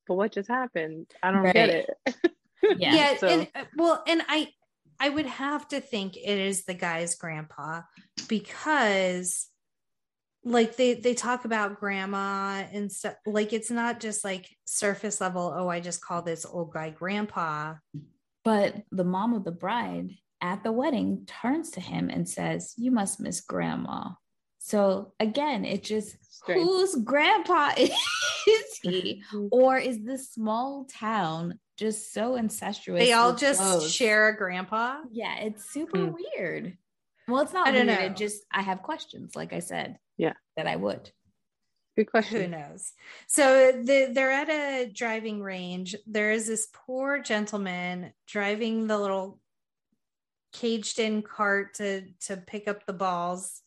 but what just happened? I don't get it. yeah, yeah, so- and uh, well, and I I would have to think it is the guy's grandpa because like they they talk about grandma and stuff like it's not just like surface level oh i just call this old guy grandpa but the mom of the bride at the wedding turns to him and says you must miss grandma so again it just Strange. whose grandpa is he or is this small town just so incestuous they all just clothes? share a grandpa Yeah, it's super Hmm. weird. Well, it's not I don't know. Just I have questions, like I said. Yeah. That I would. Good question. who knows so the, they're at a driving range there is this poor gentleman driving the little caged in cart to to pick up the balls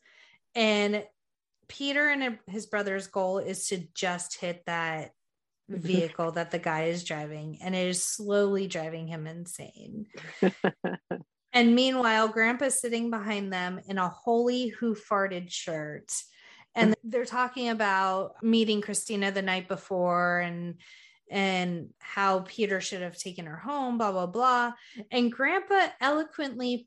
and peter and his brother's goal is to just hit that vehicle that the guy is driving and it is slowly driving him insane and meanwhile grandpa's sitting behind them in a holy who farted shirt. And mm-hmm. they're talking about meeting christina the night before and and how peter should have taken her home blah blah blah. And grandpa eloquently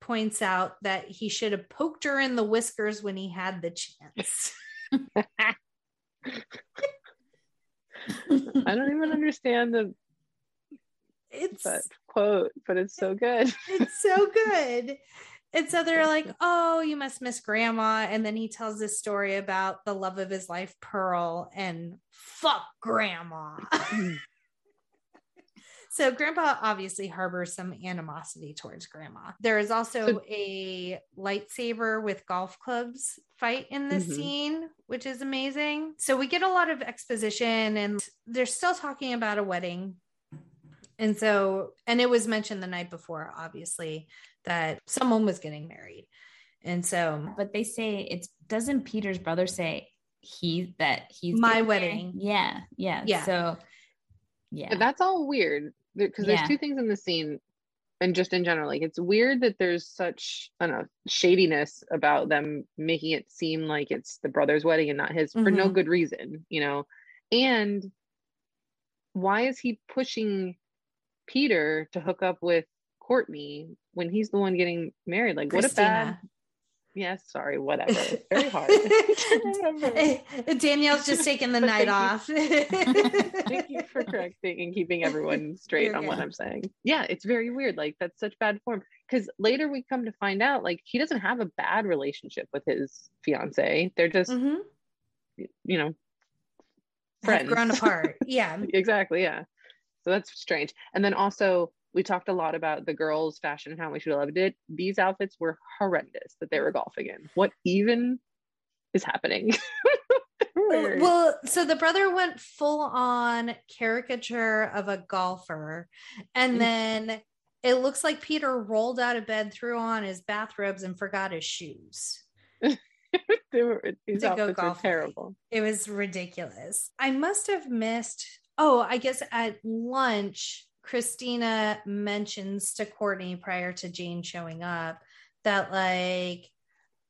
points out that he should have poked her in the whiskers when he had the chance. I don't even understand the it's that quote, but it's so good. it's so good. And so they're like, oh, you must miss grandma. And then he tells this story about the love of his life, Pearl, and fuck grandma. so grandpa obviously harbors some animosity towards grandma. There is also So- a lightsaber with golf clubs fight in this Mhm. scene, which is amazing. So we get a lot of exposition and they're still talking about a wedding. And so, and it was mentioned the night before, obviously, that someone was getting married. And so, But they say it's doesn't Peter's brother say he that he's My getting married? wedding. Yeah, yeah. Yeah. So yeah. That's all weird because Yeah. there's two things in the scene and just in general like it's weird that there's such I don't know shadiness about them making it seem like it's the brother's wedding and not his for no Mhm. good reason, you know. And why is he pushing Peter to hook up with Courtney when he's the one getting married? Like what a bad Christina. Yes, sorry, whatever. It's very hard. Danielle's just taking the night off. Thank you for correcting and keeping everyone straight You're on good. what I'm saying. Yeah, it's very weird. Like that's such bad form. Because later we come to find out, like he doesn't have a bad relationship with his fiance. They're just, mm-hmm. you know, friends. Have grown apart. Yeah. exactly. Yeah. So that's strange. And then also we talked a lot about the girls' fashion and how much we should have loved it. These outfits were horrendous that they were golfing in. What even is happening? well, so the brother went full on caricature of a golfer, and mm. then it looks like Peter rolled out of bed, threw on his bathrobes, and forgot his shoes. they were these outfits were terrible. It was ridiculous. I must have missed. Oh, I guess at lunch Christina mentions to Courtney prior to Jane showing up that, like,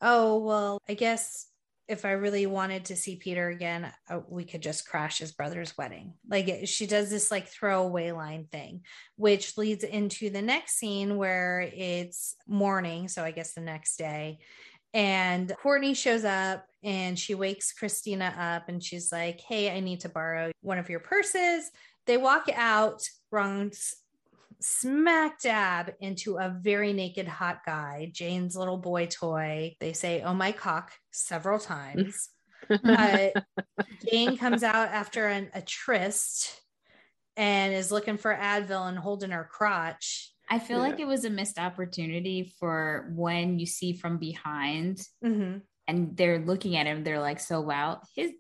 oh, well, I guess if I really wanted to see Peter again, uh, we could just crash his brother's wedding. Like, she does this like throwaway line thing, which leads into the next scene where it's morning. So I guess the next day. And Courtney shows up and she wakes Christina up and she's like, Hey, I need to borrow one of your purses. They walk out, runs smack dab into a very naked hot guy, Jane's little boy toy. They say, Oh my cock, several times. uh, Jane comes out after an, a tryst and is looking for Advil and holding her crotch. I feel yeah. like it was a missed opportunity for when you see from behind mm-hmm. and they're looking at him, they're like, so wow, his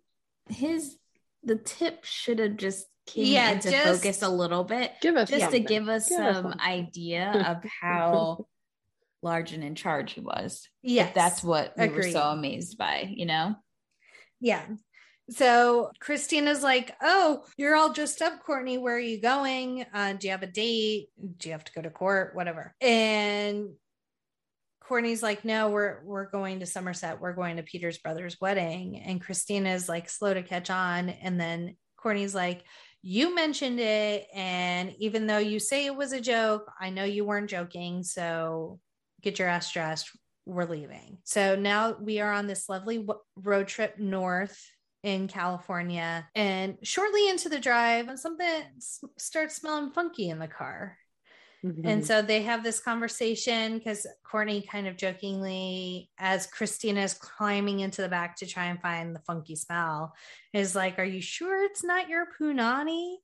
his the tip should have just came yeah, into just, focus a little bit. Give us just something. to give us give some us idea of how large and in charge he was. Yeah, that's what we Agreed. were so amazed by, you know? Yeah. So Christina's like, Oh, you're all dressed up, Courtney. Where are you going? Uh, do you have a date? Do you have to go to court? Whatever. And Courtney's like, no, we're we're going to Somerset. We're going to Peter's brother's wedding. And Christina's like slow to catch on. And then Courtney's like, you mentioned it and even though you say it was a joke i know you weren't joking so get your ass dressed we're leaving so now we are on this lovely road trip north in california and shortly into the drive and something starts smelling funky in the car Mm-hmm. And so they have this conversation because Courtney kind of jokingly, as Christina is climbing into the back to try and find the funky smell, is like, Are you sure it's not your punani?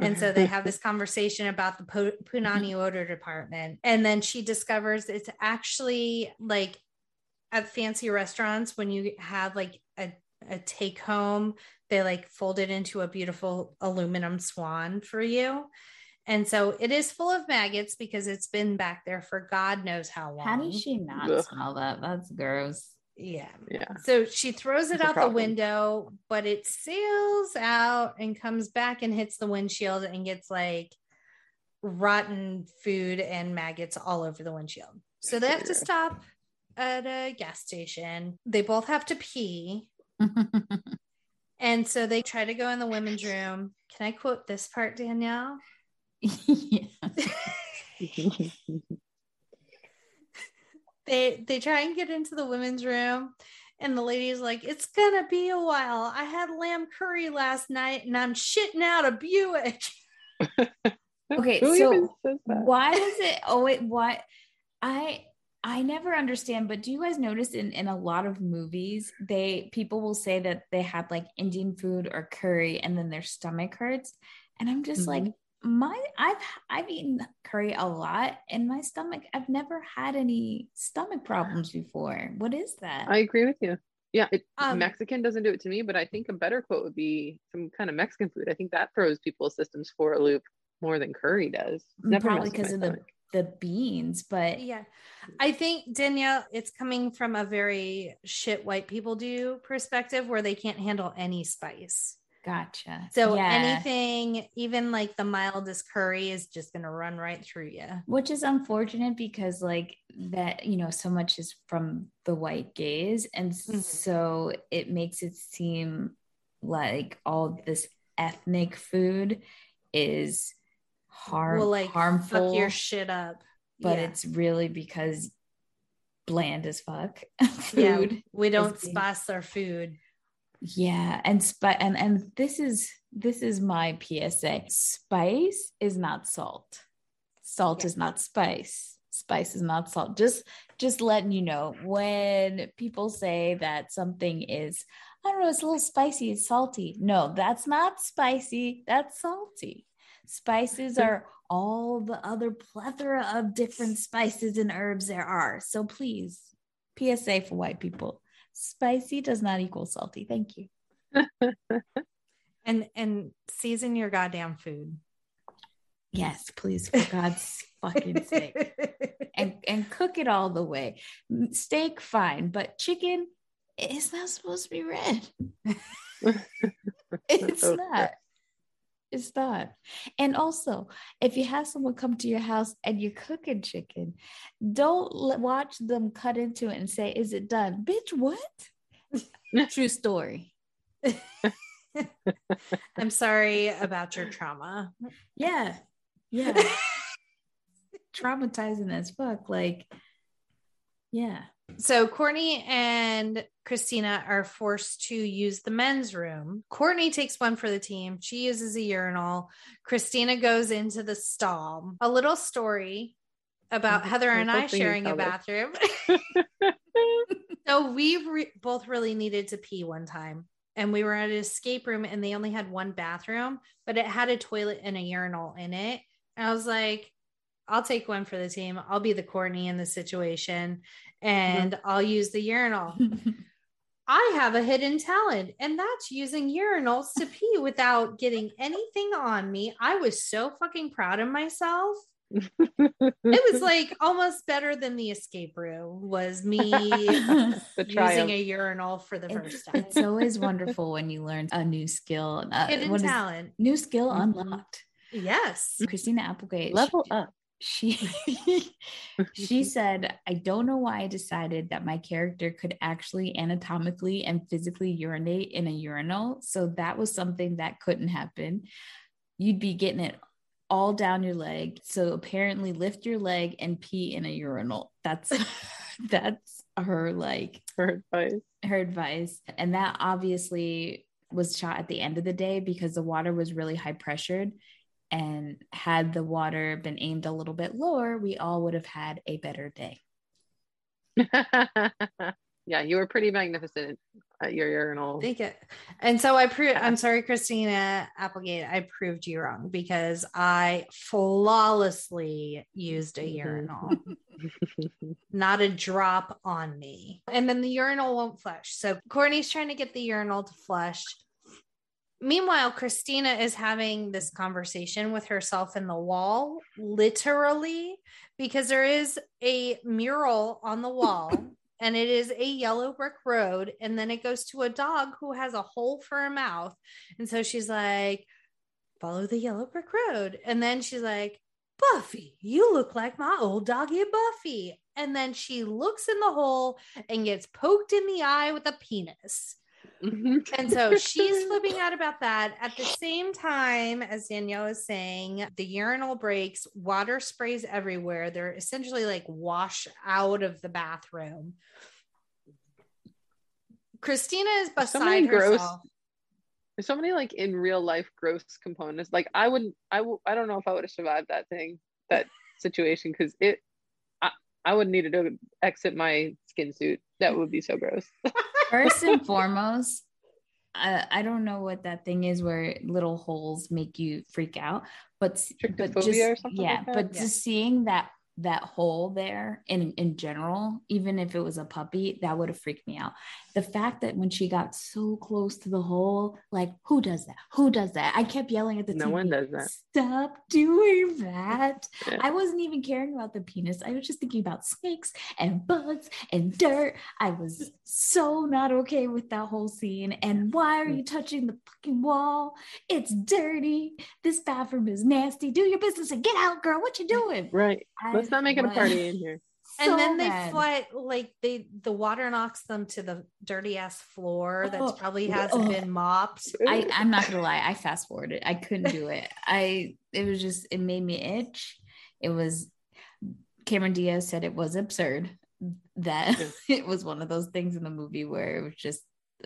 And so they have this conversation about the punani odor department. And then she discovers it's actually like at fancy restaurants when you have like a, a take home, they like fold it into a beautiful aluminum swan for you. And so it is full of maggots because it's been back there for God knows how long. How does she not Ugh. smell that? That's gross. Yeah. Yeah. So she throws it out the window, but it sails out and comes back and hits the windshield and gets like rotten food and maggots all over the windshield. So they have to stop at a gas station. They both have to pee. and so they try to go in the women's room. Can I quote this part, Danielle? they they try and get into the women's room and the lady's like it's gonna be a while i had lamb curry last night and i'm shitting out a buick okay so why does it oh wait why i i never understand but do you guys notice in in a lot of movies they people will say that they had like indian food or curry and then their stomach hurts and i'm just mm-hmm. like my I've I've eaten curry a lot in my stomach. I've never had any stomach problems before. What is that? I agree with you. Yeah, it, um, Mexican doesn't do it to me, but I think a better quote would be some kind of Mexican food. I think that throws people's systems for a loop more than curry does. Never probably because of the the beans, but yeah, I think Danielle, it's coming from a very shit white people do perspective where they can't handle any spice. Gotcha. So yeah. anything, even like the mildest curry, is just going to run right through you. Which is unfortunate because, like, that, you know, so much is from the white gaze. And mm-hmm. so it makes it seem like all this ethnic food is harm, well, like, harmful. Fuck your shit up. But yeah. it's really because bland as fuck. Yeah, Food. we don't spice our food. Yeah, and spi- and and this is this is my PSA. Spice is not salt. Salt Yeah. is not spice. Spice is not salt. Just just letting you know when people say that something is I don't know, it's a little spicy, it's salty. No, that's not spicy. That's salty. Spices are all the other plethora of different spices and herbs there are. So please, PSA for white people spicy does not equal salty. Thank you. And and season your goddamn food. Yes, please, for God's fucking sake. And and cook it all the way. Steak, fine, but chicken is not supposed to be red. it's not. It's not. And also, if you have someone come to your house and you're cooking chicken, don't let, watch them cut into it and say, Is it done? Bitch, what? True story. I'm sorry about your trauma. Yeah. Yeah. Traumatizing as fuck. Like, yeah. So Courtney and Christina are forced to use the men's room. Courtney takes one for the team. She uses a urinal. Christina goes into the stall. A little story about. Heather and I sharing a bathroom. so we re- both really needed to pee one time. And we were at an escape room and they only had one bathroom, but it had a toilet and a urinal in it. And I was like, I'll take one for the team. I'll be the Courtney in the situation and I'll use the urinal. I have a hidden talent, and that's using urinals to pee without getting anything on me. I was so fucking proud of myself. It was like almost better than the escape room was me the using triumph. a urinal for the It- first time. it's always wonderful when you learn a new skill. Uh, hidden what is- talent. new skill Mhm. unlocked. Yes. Christina Applegate. Level up. She she said i don't know why i decided that my character could actually anatomically and physically urinate in a urinal so that was something that couldn't happen you'd be getting it all down your leg so apparently lift your leg and pee in a urinal that's that's her like Her advice. her advice. And that obviously was shot at the end of the day because the water was really high pressured. And had the water been aimed a little bit lower, we all would have had a better day. yeah, you were pretty magnificent at your urinal. Thank you. And so I proved, I'm sorry, Christina Applegate, I proved you wrong because I flawlessly used a urinal. Mm-hmm. not a drop on me. And then the urinal won't flush. So Courtney's trying to get the urinal to flush. Meanwhile, Christina is having this conversation with herself in the wall, literally, because there is a mural on the wall and it is a yellow brick road. And then it goes to a dog who has a hole for a mouth. And so she's like, follow the yellow brick road. And then she's like, Buffy, you look like my old doggy Buffy. And then she looks in the hole and gets poked in the eye with a penis. Mm-hmm. And so she's flipping out about that. At the same time, as Danielle is saying, the urinal breaks, water sprays everywhere. They're essentially like wash out of the bathroom. Christina is There's so beside gross- herself. There's so many like in real life gross components. Like I wouldn't, I w- I don't know if I would have survived that thing, that situation, because it, I, I would need to exit my skin suit. That would be so gross. First and foremost, I, I don't know what that thing is where little holes make you freak out, but but just yeah, like but Yeah. just seeing that that hole there in in general, even if it was a puppy, that would have freaked me out. The fact that when she got so close to the hole, like who does that? Who does that? I kept yelling at the No TV, one does that. Stop doing that. Yeah. I wasn't even caring about the penis. I was just thinking about snakes and bugs and dirt. I was so not okay with that whole scene. And why are you touching the fucking wall? It's dirty. This bathroom is nasty. Do your business and get out, girl. What you doing? Right. I Let's not make it a party in here. And so then they mad. fly like they the water knocks them to the dirty ass floor that's Oh, probably hasn't ugh. been mopped. I, I'm not gonna lie, I fast forwarded. I couldn't do it. I it was just it made me itch. It was Cameron Diaz said it was absurd. that it was one of those things in the movie where it was just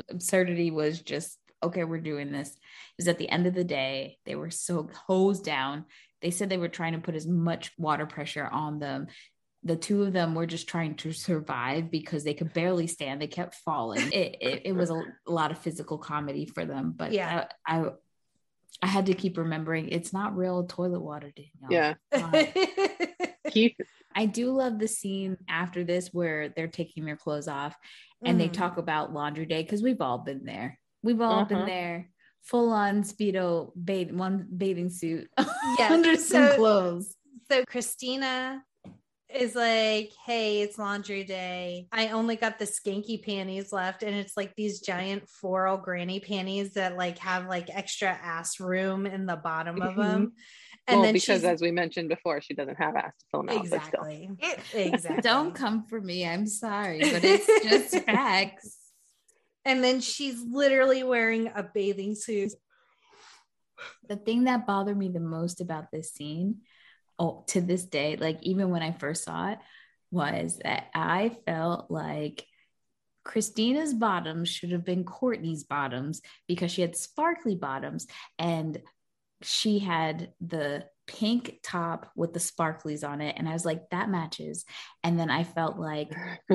absurdity was just okay, we're doing this. Is at the end of the day, they were so hosed down. They said they were trying to put as much water pressure on them. The two of them were just trying to survive because they could barely stand. They kept falling. It, it, it was a, a, lot of physical comedy for them. But yeah, I, I, I had to keep remembering it's not real toilet water, Danielle. Yeah. Keith. I do love the scene after this where they're taking their clothes off and mm. they talk about laundry day because we've all been there. We've all uh-huh. been there. Full on speedo bath one bathing suit yeah. under some clothes. So Christina is like, hey, it's laundry day. I only got the skanky panties left. And it's like these giant floral granny panties that like have like extra ass room in the bottom of them. Mm-hmm. And well, then because as we mentioned before, she doesn't have ass to fill them out. Exactly. exactly. Don't come for me. I'm sorry, but it's just facts. And then she's literally wearing a bathing suit. The thing that bothered me the most about this scene, oh, to this day, like even when I first saw it, was that I felt like Christina's bottoms should have been Courtney's bottoms because she had sparkly bottoms and she had the pink top with the sparklies on it and i was like that matches. And then i felt like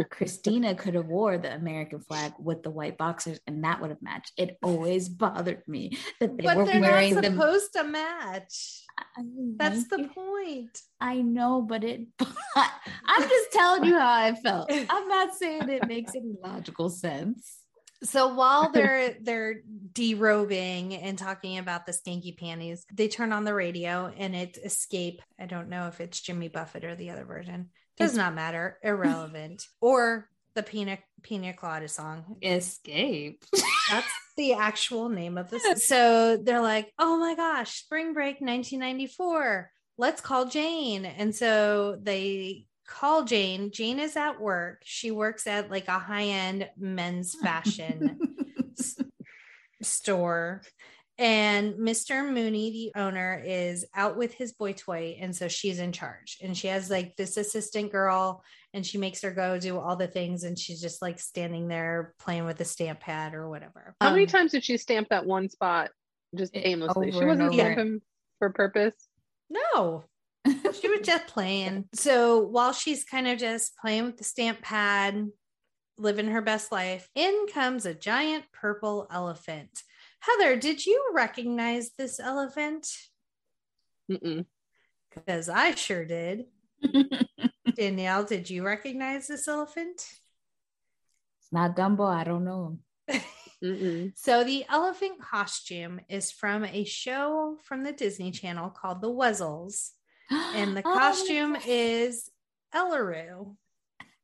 christina could have wore the american flag with the white boxers and that would have matched. It always bothered me that they but were they're wearing not supposed them. to match. That's the point. I know but it i'm just telling you how i felt. I'm not saying it makes any logical sense so while they're they're derobing and talking about the stinky panties, they turn on the radio and it's Escape. I don't know if it's Jimmy Buffett or the other version. Does not matter. Irrelevant. or the Pina Pina Colada song. Escape. That's the actual name of this. So they're like, "Oh my gosh, Spring Break 1994. Let's call Jane." And so they call Jane. Jane is at work. She works at like a high end men's fashion s- store. And Mr. Mooney, the owner, is out with his boy toy. And so she's in charge. And she has like this assistant girl and she makes her go do all the things. And she's just like standing there playing with a stamp pad or whatever. How um, many times did she stamp that one spot just aimlessly? She wasn't stamping for purpose. No, she was just playing. So while she's kind of just playing with the stamp pad, living her best life, in comes a giant purple elephant. Heather, did you recognize this elephant? Because I sure did. Danielle, did you recognize this elephant? It's not Dumbo. I don't know him. so the elephant costume is from a show from the Disney Channel called The Wuzzles and the oh, costume is Eleroo,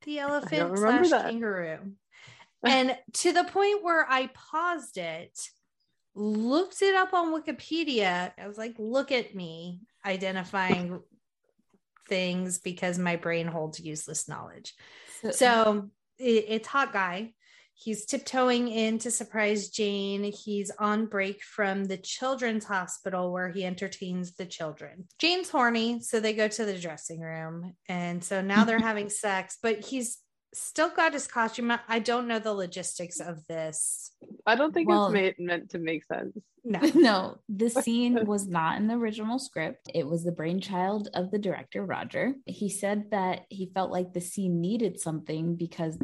the elephant slash that. kangaroo. and to the point where I paused it, looked it up on Wikipedia. I was like, look at me identifying things because my brain holds useless knowledge. So, so it, it's Hot Guy. He's tiptoeing in to surprise Jane. He's on break from the children's hospital where he entertains the children. Jane's horny, so they go to the dressing room. And so now they're having sex, but he's still got his costume. I don't know the logistics of this. I don't think well, it's made, meant to make sense. No, no, the scene was not in the original script. It was the brainchild of the director, Roger. He said that he felt like the scene needed something because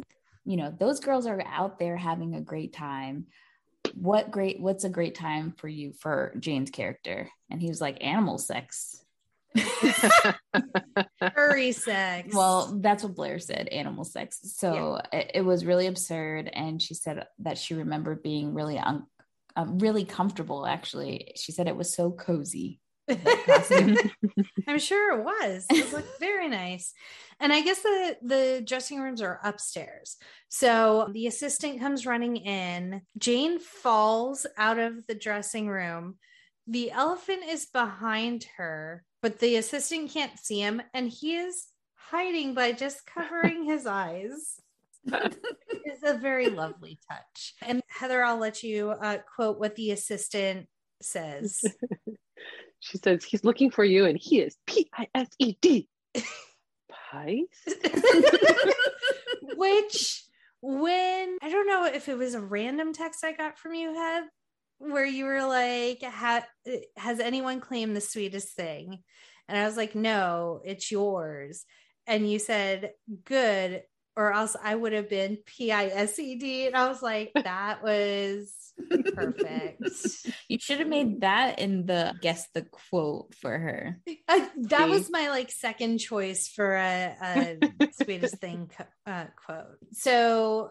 you know those girls are out there having a great time. What great what's a great time for you for jane's character? And he was like animal sex. Furry sex. Well that's what blair said animal sex. So yeah. it, it, was really absurd. And she said that she remembered being really un, uh, really comfortable actually. She said it was so cozy I'm sure it was. It looked very nice. And I guess the the dressing rooms are upstairs. So the assistant comes running in. Jane falls out of the dressing room. The elephant is behind her, but the assistant can't see him and he is hiding by just covering his eyes. it's a very lovely touch. And Heather, I'll let you uh, quote what the assistant says. She says, He's looking for you, and he is P I S E D. Which, when I don't know if it was a random text I got from you, Heath, where you were like, ha- Has anyone claimed the sweetest thing? And I was like, No, it's yours. And you said, Good. Or else I would have been P I S E D. And I was like, That was perfect. You should have made that in the guess the quote for her. Uh, that See? was my like second choice for a, a sweetest thing co- uh, quote. So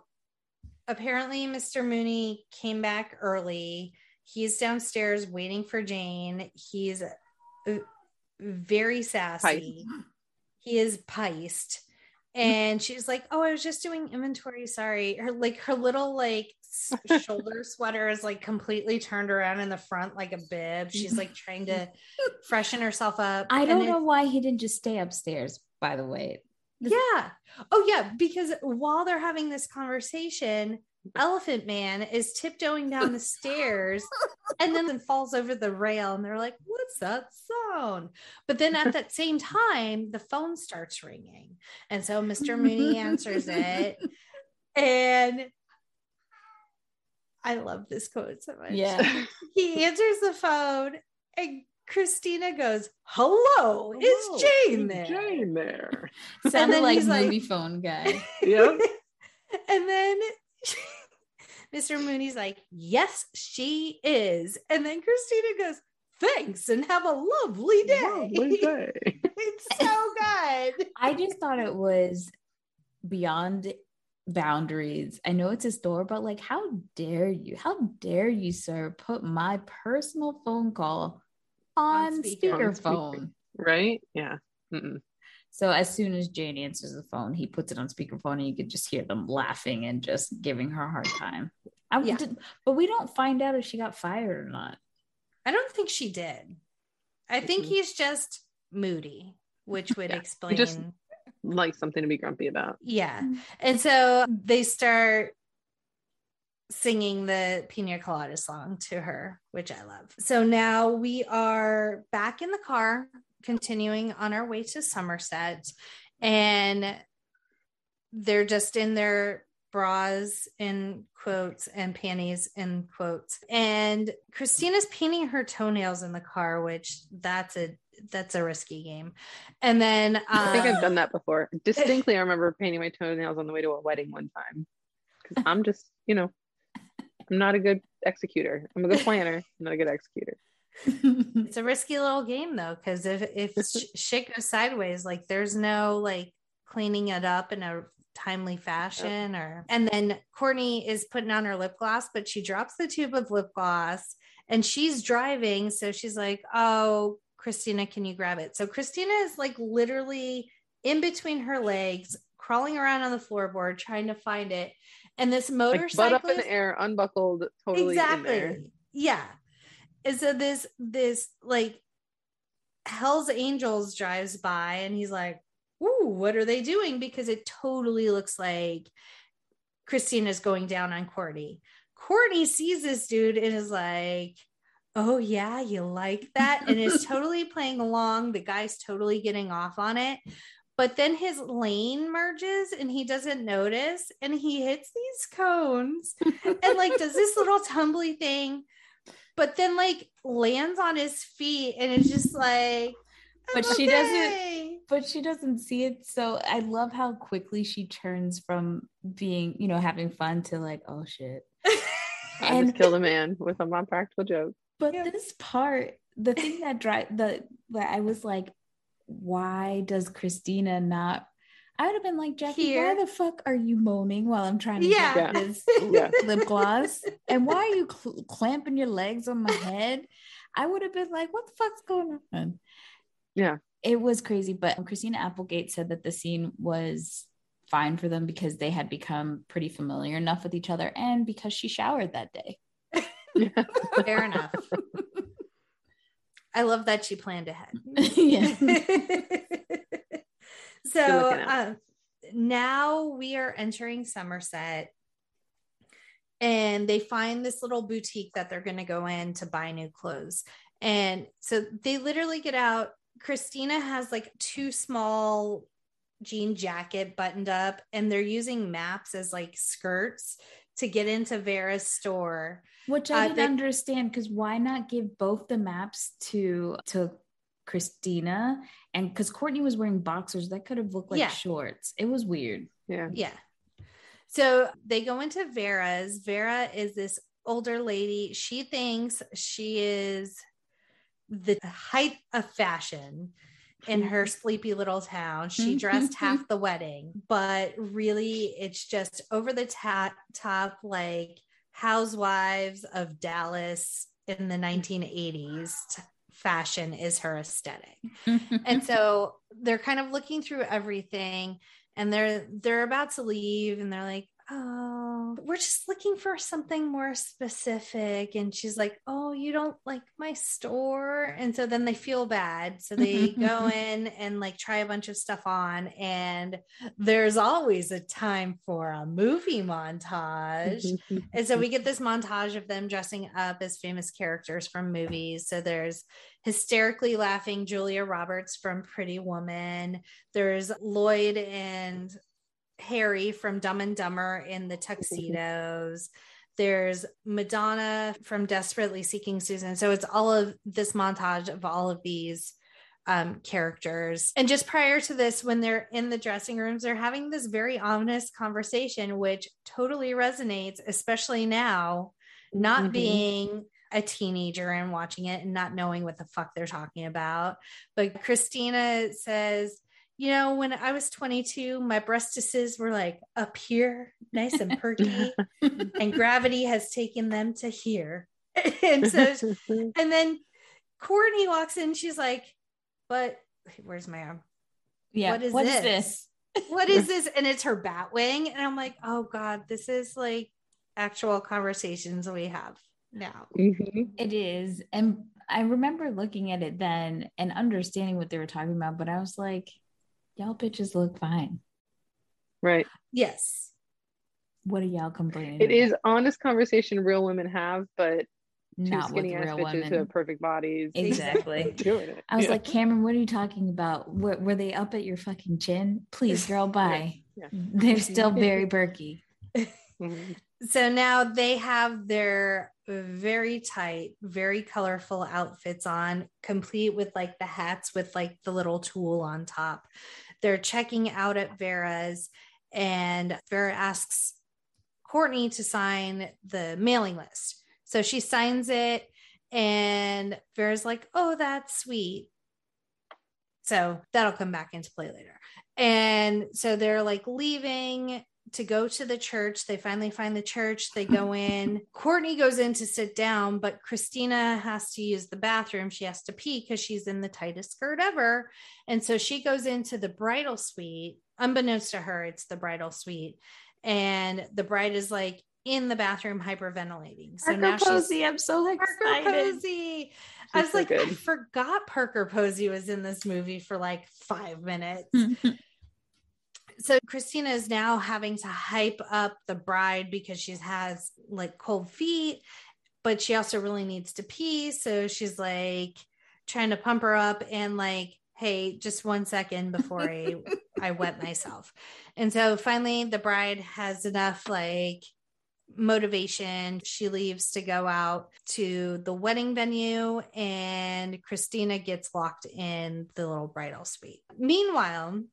apparently, Mr. Mooney came back early. He's downstairs waiting for Jane. He's uh, very sassy. He is piced. And she's like, "Oh, I was just doing inventory. Sorry." Her like her little like shoulder sweater is like completely turned around in the front like a bib. She's like trying to freshen herself up. I don't it- know why he didn't just stay upstairs, by the way. This- Yeah. Oh, yeah. Because while they're having this conversation, Elephant Man is tiptoeing down the stairs and then falls over the rail. And they're like, What's that sound? But then at that same time, the phone starts ringing. And so Mr. Mooney answers it. And I love this quote so much. Yeah. He answers the phone and Christina goes, Hello, Hello, is Jane there? Jane there. Sounded like he's like- movie phone guy. Yep. and then Mr. Mooney's like, Yes, she is. And then Christina goes, Thanks and have a lovely day. Lovely day. it's so good. I just thought it was beyond boundaries. I know it's a store, but like, how dare you? How dare you, sir, put my personal phone call on, On speaker. On speaker. speakerphone? Right? Yeah. Mm-mm. So as soon as Jane answers the phone, he puts it on speakerphone, and you could just hear them laughing and just giving her a hard time. I Yeah. did, but we don't find out if she got fired or not. I don't think she did. I think he's just moody, which would Yeah, explain. just- Like something to be grumpy about. yeah. Mm-hmm. And so they start singing the Pina Colada song to her, which I love. So now we are back in the car, continuing on our way to Somerset, and they're just in their bras in quotes and panties in quotes. And Christina's painting her toenails in the car, which that's a that's a risky game. And then um, I think I've done that before. Distinctly, I remember painting my toenails on the way to a wedding one time. Because I'm just, you know, I'm not a good executor. I'm a good planner. I'm not a good executor. It's a risky little game though because if if sh- shit goes sideways like there's no like cleaning it up in a timely fashion or and then courtney is putting on her lip gloss but she drops the tube of lip gloss and she's driving so she's like oh christina can you grab it? So christina is like literally in between her legs crawling around on the floorboard trying to find it and this Like motorcycle butt up in the air, unbuckled, totally in there. exactly. Yeah and so this this like hell's angels drives by and he's like ooh what are they doing? Because it totally looks like christina's going down on courtney. Courtney sees this dude and is like oh yeah you like that? And is totally playing along. The guy's totally getting off on it. But then his lane merges and he doesn't notice and he hits these cones. And like does this little tumbly thing but then like lands on his feet and it's just like But "I'm she doesn't- but she doesn't see it. So I love how quickly she turns from being, you know, having fun to like, oh shit. I And- just killed a man with a non-practical joke. But Yeah. this part, the thing that drive the that I was like, why does Christina not? I would have been like, Jackie, Here. why the fuck are you moaning while I'm trying to Yeah. get this Yeah. lip gloss? And why are you cl- clamping your legs on my head? I would have been like, what the fuck's going on? Yeah. It was crazy. But Christina Applegate said that the scene was fine for them because they had become pretty familiar enough with each other and because she showered that day. fair enough i love that she planned ahead yeah. So um, now we are entering Somerset and they find this little boutique that they're going to go in to buy new clothes. And so they literally get out. Christina has like two small jean jacket buttoned up and they're using maps as like skirts to get into Vera's store. Which I uh, didn't understand because why not give both the maps to to Christina and because Courtney was wearing boxers that could have looked like yeah. shorts. It was weird. Yeah. Yeah. So they go into Vera's. Vera is this older lady. She thinks she is the height of fashion in her sleepy little town. She dressed half the wedding, but really it's just over the ta- top, like housewives of Dallas in the 1980s. Fashion is her aesthetic. Mm-hmm. and so they're kind of looking through everything and they're they're about to leave and they're like, oh, Oh, we're just looking for something more specific. And she's like, oh, you don't like my store. And so then they feel bad. So they go in and like try a bunch of stuff on. And there's always a time for a movie montage. and so we get this montage of them dressing up as famous characters from movies. So there's hysterically laughing Julia Roberts from Pretty Woman. There's Lloyd and Harry from Dumb and Dumber in the tuxedos. There's Madonna from Desperately Seeking Susan. So it's all of this montage of all of these um, characters. And just prior to this, when they're in the dressing rooms, they're having this very ominous conversation, which totally resonates, especially now, not mm-hmm. being a teenager and watching it and not knowing what the fuck they're talking about. But Christina says, you know, when I was 22, my breastises were like up here, nice and perky, and gravity has taken them to here. and so, and then Courtney walks in, she's like, but where's my arm? Yeah. What is what this? Is this? what is this? And it's her bat wing. And I'm like, oh God, this is like actual conversations we have now. Mm-hmm. It is. And I remember looking at it then and understanding what they were talking about, but I was like, y'all bitches look fine. Right. Yes. What are y'all complaining? It about? is honest conversation real women have, but not skinny ass bitches women. who have perfect bodies. Exactly. doing it. I was yeah. like, Cameron, what are you talking about? Were, were, they up at your fucking chin? Please, girl, bye. Yeah. Yeah. They're still very perky. Mm-hmm. So now they have their very tight, very colorful outfits on, complete with like the hats with like the little tulle on top. They're checking out at Vera's, and Vera asks Courtney to sign the mailing list. So she signs it, and Vera's like, Oh, that's sweet. So that'll come back into play later. And so they're like leaving to go to the church. They finally find the church. They go in. Courtney goes in to sit down, but Christina has to use the bathroom. She has to pee because she's in the tightest skirt ever. And so she goes into the bridal suite. Unbeknownst to her, it's the bridal suite. And the bride is like in the bathroom hyperventilating. So Parker now Posey, she's I'm so excited. Parker Posey. I was so like, good. I forgot Parker Posey was in this movie for like five minutes so Christina is now having to hype up the bride because she has like cold feet, but she also really needs to pee. So she's like trying to pump her up and like, hey, just one second before I I wet myself. And so finally the bride has enough like motivation. She leaves to go out to the wedding venue, and Christina gets locked in the little bridal suite. Meanwhile,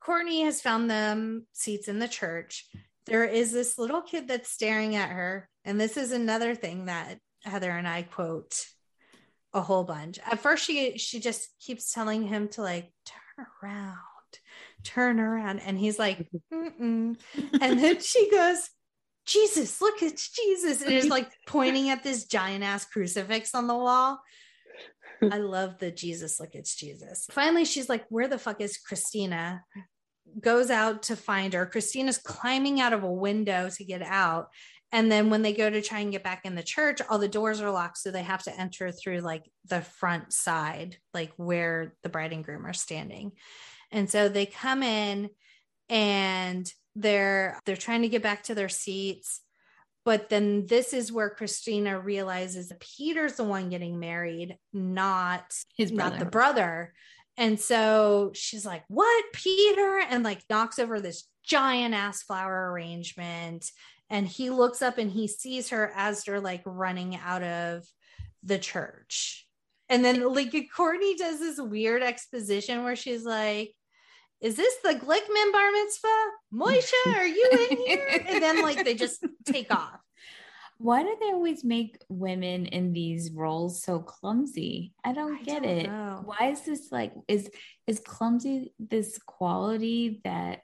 Courtney has found them seats in the church. There is this little kid that's staring at her. And this is another thing that Heather and I quote a whole bunch. At first, she she just keeps telling him to like turn around, turn around, and he's like, Mm-mm. and then she goes, Jesus, look, it's Jesus, and is like pointing at this giant ass crucifix on the wall. I love the Jesus, look, it's Jesus. Finally, she's like, Where the fuck is Christina? Goes out to find her. Christina's climbing out of a window to get out. And then when they go to try and get back in the church, all the doors are locked. So they have to enter through like the front side, like where the bride and groom are standing. And so they come in and they're they're trying to get back to their seats but then this is where Christina realizes that Peter's the one getting married, not his brother. not the brother. And so she's like, What, Peter? And like knocks over this giant ass flower arrangement. And he looks up and he sees her as they're like running out of the church. And then like Courtney does this weird exposition where she's like, is this the Glickman bar mitzvah? Moisha, are you in here? and then like they just take off. Why do they always make women in these roles so clumsy? I don't I get don't it. know. Why is this like is is clumsy this quality that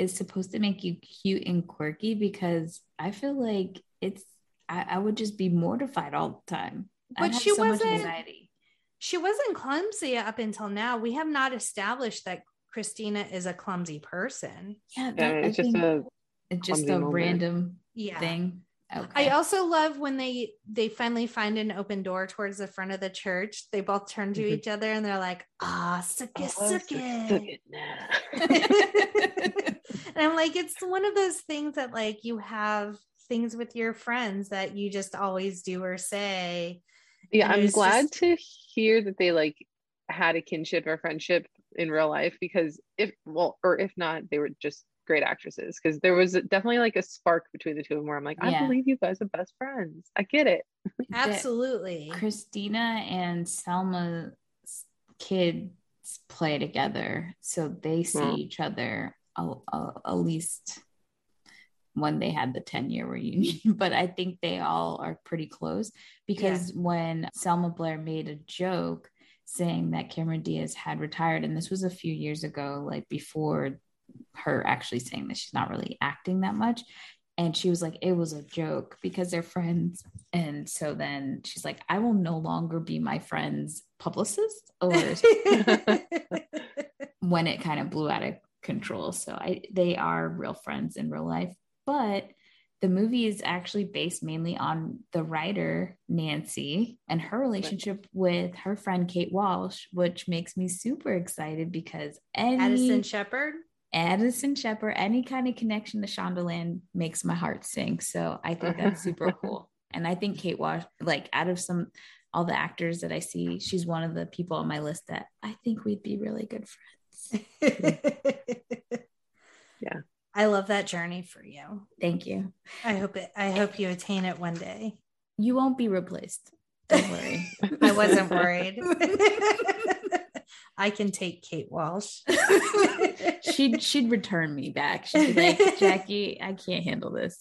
is supposed to make you cute and quirky? Because I feel like it's I, I would just be mortified all the time. But she so wasn't- She wasn't clumsy up until now. We have not established that Christina is a clumsy person. Yeah, Yeah, that, I it's just think a it's just a moment. random Yeah. thing. I also love when they they finally find an open door towards the front of the church. They both turn to Mhm. each other and they're like, "Ah, suck it, suck suck it." it and I'm like, it's one of those things that like you have things with your friends that you just always do or say. Yeah, I'm glad just- to hear that they like had a kinship or friendship in real life because if well, or if not, they were just great actresses because there was definitely like a spark between the two of them where I'm like, I Yeah. believe you guys are best friends. I get it. Absolutely. Christina and Selma's kids play together, so they see Hmm. each other a- a- at least when they had the 10 year reunion. But I think they all are pretty close because when Selma Blair made a joke saying that Cameron Diaz had retired, and this was a few years ago, like before her actually saying that she's not really acting that much. And she was like, it was a joke because they're friends. And so then she's like, I will no longer be my friend's publicist or when it kind of blew out of control. So I they are real friends in real life. But the movie is actually based mainly on the writer Nancy and her relationship with her friend Kate Walsh, which makes me super excited because any Addison Shepherd. Addison Shepherd, any kind of connection to Shondaland makes my heart sing. So I think that's super cool. And I think Kate Walsh, like out of some all the actors that I see, she's one of the people on my list that I think we'd be really good friends. Yeah. I love that journey for you. Thank you. I hope it I hope you attain it one day. You won't be replaced. Don't worry. I wasn't worried. I can take Kate Walsh. she'd she'd return me back. She'd be like, Jackie, I can't handle this.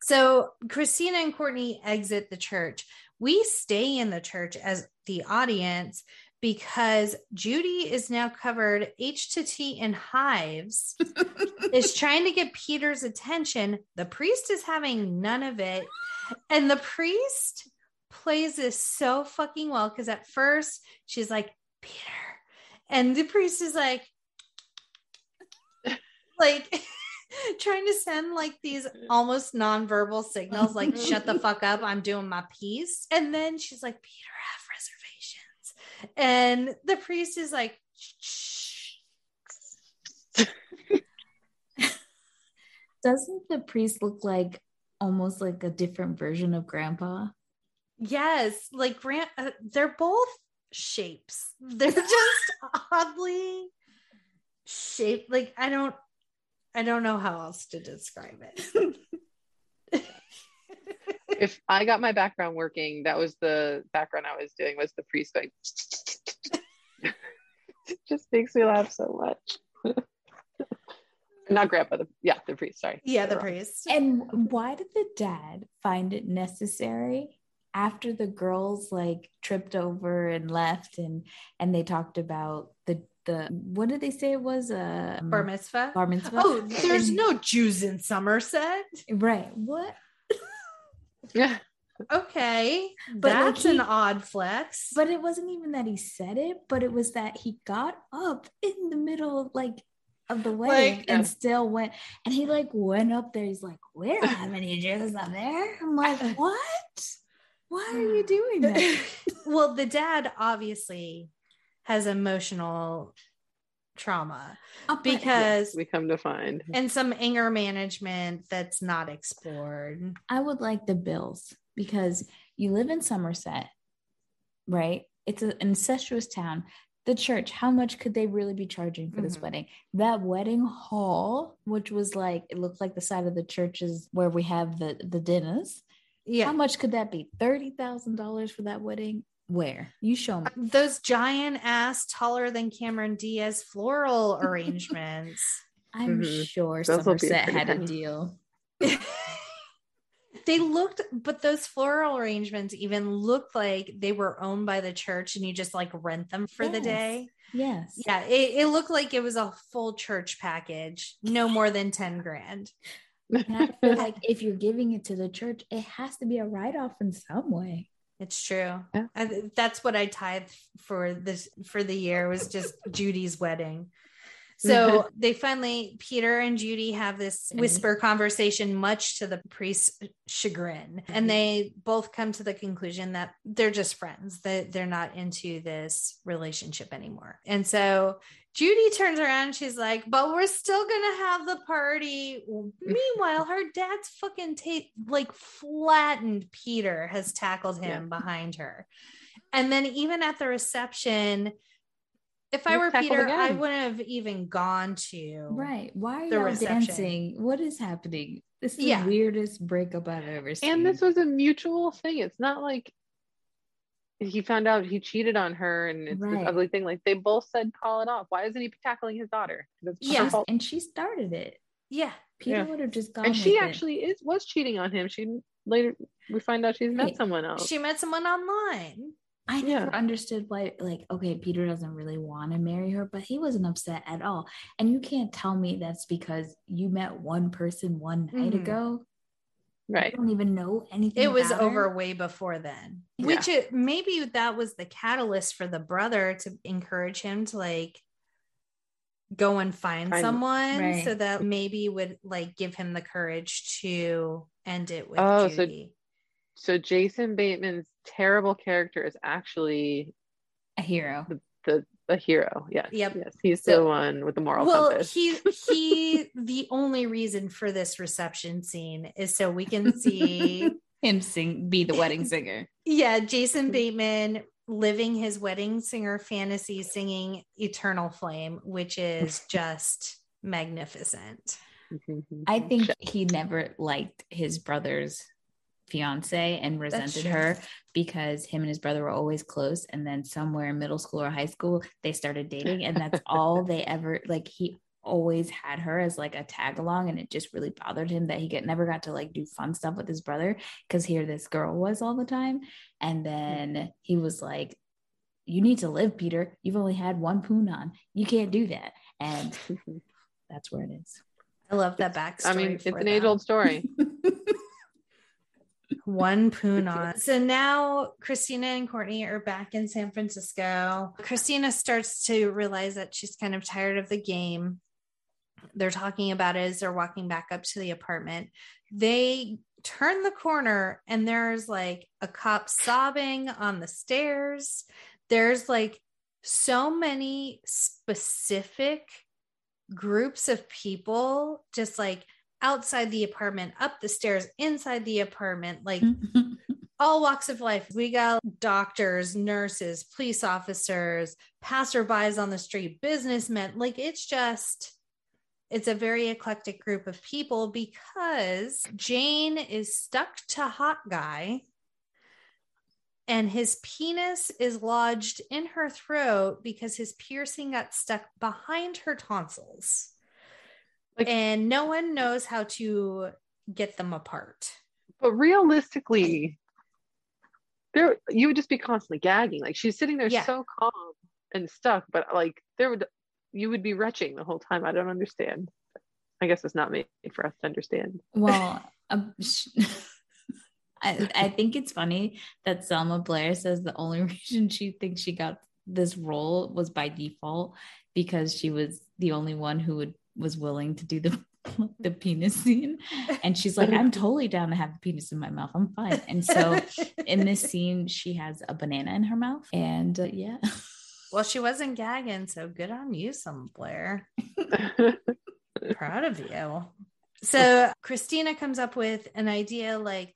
So Christina and Courtney exit the church. We stay in the church as the audience because Judy is now covered H to T in hives, is trying to get Peter's attention. The priest is having none of it. And the priest plays this so fucking well because at first she's like, Peter. And the priest is like, like trying to send like these almost nonverbal signals, like shut the fuck up, I'm doing my piece. And then she's like, Peter, I have reservations. And the priest is like, shh. Doesn't the priest look like almost like a different version of grandpa? Yes, like Grant, uh, they're both shapes. They're just oddly shaped. Like I don't, I don't know how else to describe it. if I got my background working, that was the background I was doing was the priest going. it just makes me laugh so much. Not grandpa, the, yeah, the priest. Sorry. yeah, the Wrong. priest. And why did the dad find it necessary after the girls like tripped over and left and and they talked about the the what did they say it was a Bar mitzvah. bar mitzvah? Oh, there's And- no Jews in Somerset. right. What? Yeah. Okay, But, like, that's he- an odd flex. But it wasn't even that he said it, but it was that he got up in the middle of like of the way Like- and Yeah. still went and he like went up there. He's like, We don't have any Jews up there. I'm like, What? Why are you doing that? well, the dad obviously has emotional trauma Oh, but- because We come to find. and some anger management that's not explored. I would like the bills because you live in Somerset, right? It's an incestuous town. The church, how much could they really be charging for this Mhm. wedding? That wedding hall, which was like it looked like the side of the churches where we have the the dinners. Yeah. How much could that be? Thirty thousand dollars for that wedding? Where? You show me. Those giant ass, taller than Cameron Diaz floral arrangements. I'm Mhm. sure Those will Somerset pretty had a deal. they looked, but those floral arrangements even looked like they were owned by the church and you just like rent them for the day. Yes. Yeah, it, it looked like it was a full church package, no more than 10 grand. And I feel like if you're giving it to the church, it has to be a write off in some way. It's true. Yeah. I, that's what I tithe for this for the year was just Judy's wedding. So they finally, Peter and Judy have this whisper conversation, much to the priest's chagrin. And mm-hmm. they both come to the conclusion that they're just friends, that they're not into this relationship anymore. And so Judy turns around she's like, But we're still going to have the party. Mm-hmm. Meanwhile, her dad's fucking ta- like flattened Peter, has tackled him behind her. And then even at the reception, if I He's were tackled Peter, I wouldn't have even gone to. Right. Why are The y'all reception. dancing? What is happening? This is Yeah. the weirdest breakup I've ever seen. and this was a mutual thing. It's not like he found out he cheated on her and it's Right. this ugly thing. Like they both said, call it off. Why isn't he tackling his daughter? Yeah. and she started it. Yeah. Peter Yeah. would have just gone. And she actually is was cheating on him. She later we find out she's met someone else. She met someone online. I never Yeah. understood why, like, okay, Peter doesn't really want to marry her, but he wasn't upset at all. And you can't tell me that's because you met one person one night Mhm. ago. Right. You don't even know anything. It was about her. over way before then. Yeah. Which it, maybe that was the catalyst for the brother to encourage him to like go and find Find- someone Right. so that maybe would like give him the courage to end it with Oh, so- Judy. So Jason Bateman's terrible character is actually a hero. the a hero. Yes. Yep. Yes. He's So- the one with the moral well compass. he he the only reason for this reception scene is so we can see Him sing, be the wedding singer. yeah jason mm-hmm. bateman living his wedding singer fantasy singing eternal flame which is just magnificent mm-hmm, mm-hmm. I think he never liked his brother's fiance and resented her because him and his brother were always close. And then somewhere in middle school or high school, they started dating. And that's all they ever like. He always had her as like a tag along. And it just really bothered him that he get, never got to like do fun stuff with his brother because here this girl was all the time. And then mm-hmm. he was like, You need to live, Peter. You've only had one poon on. You can't do that. And that's where it is. i love that backstory I mean, it's an age old story. one poon on. So now Christina and Courtney are back in San Francisco. Christina starts to realize that she's kind of tired of the game. They're talking about it as they're walking back up to the apartment. They turn the corner and there's like a cop sobbing on the stairs. There's like so many specific groups of people just like outside the apartment, up the stairs, inside the apartment, like all walks of life. We got doctors, nurses, police officers, passerbys on the street, businessmen. Like it's just, it's a very eclectic group of people because Jane is stuck to Hot Guy and his penis is lodged in her throat because his piercing got stuck behind her tonsils. Like- and no one knows how to get them apart. But realistically, there you would just be constantly gagging. Like she's sitting there Yeah. so calm and stuck, but like there would you would be retching the whole time. I don't understand. I guess it's not made for us to understand. Well, um, I, I think it's funny that Selma Blair says the only reason she thinks she got this role was by default because she was the only one who would was willing to do the the penis scene and she's like i'm totally down to have the penis in my mouth i'm fine and so in this scene she has a banana in her mouth and uh, yeah well, she wasn't gagging, so good on you, Selma Blair. Proud of you. So Christina comes up with an idea like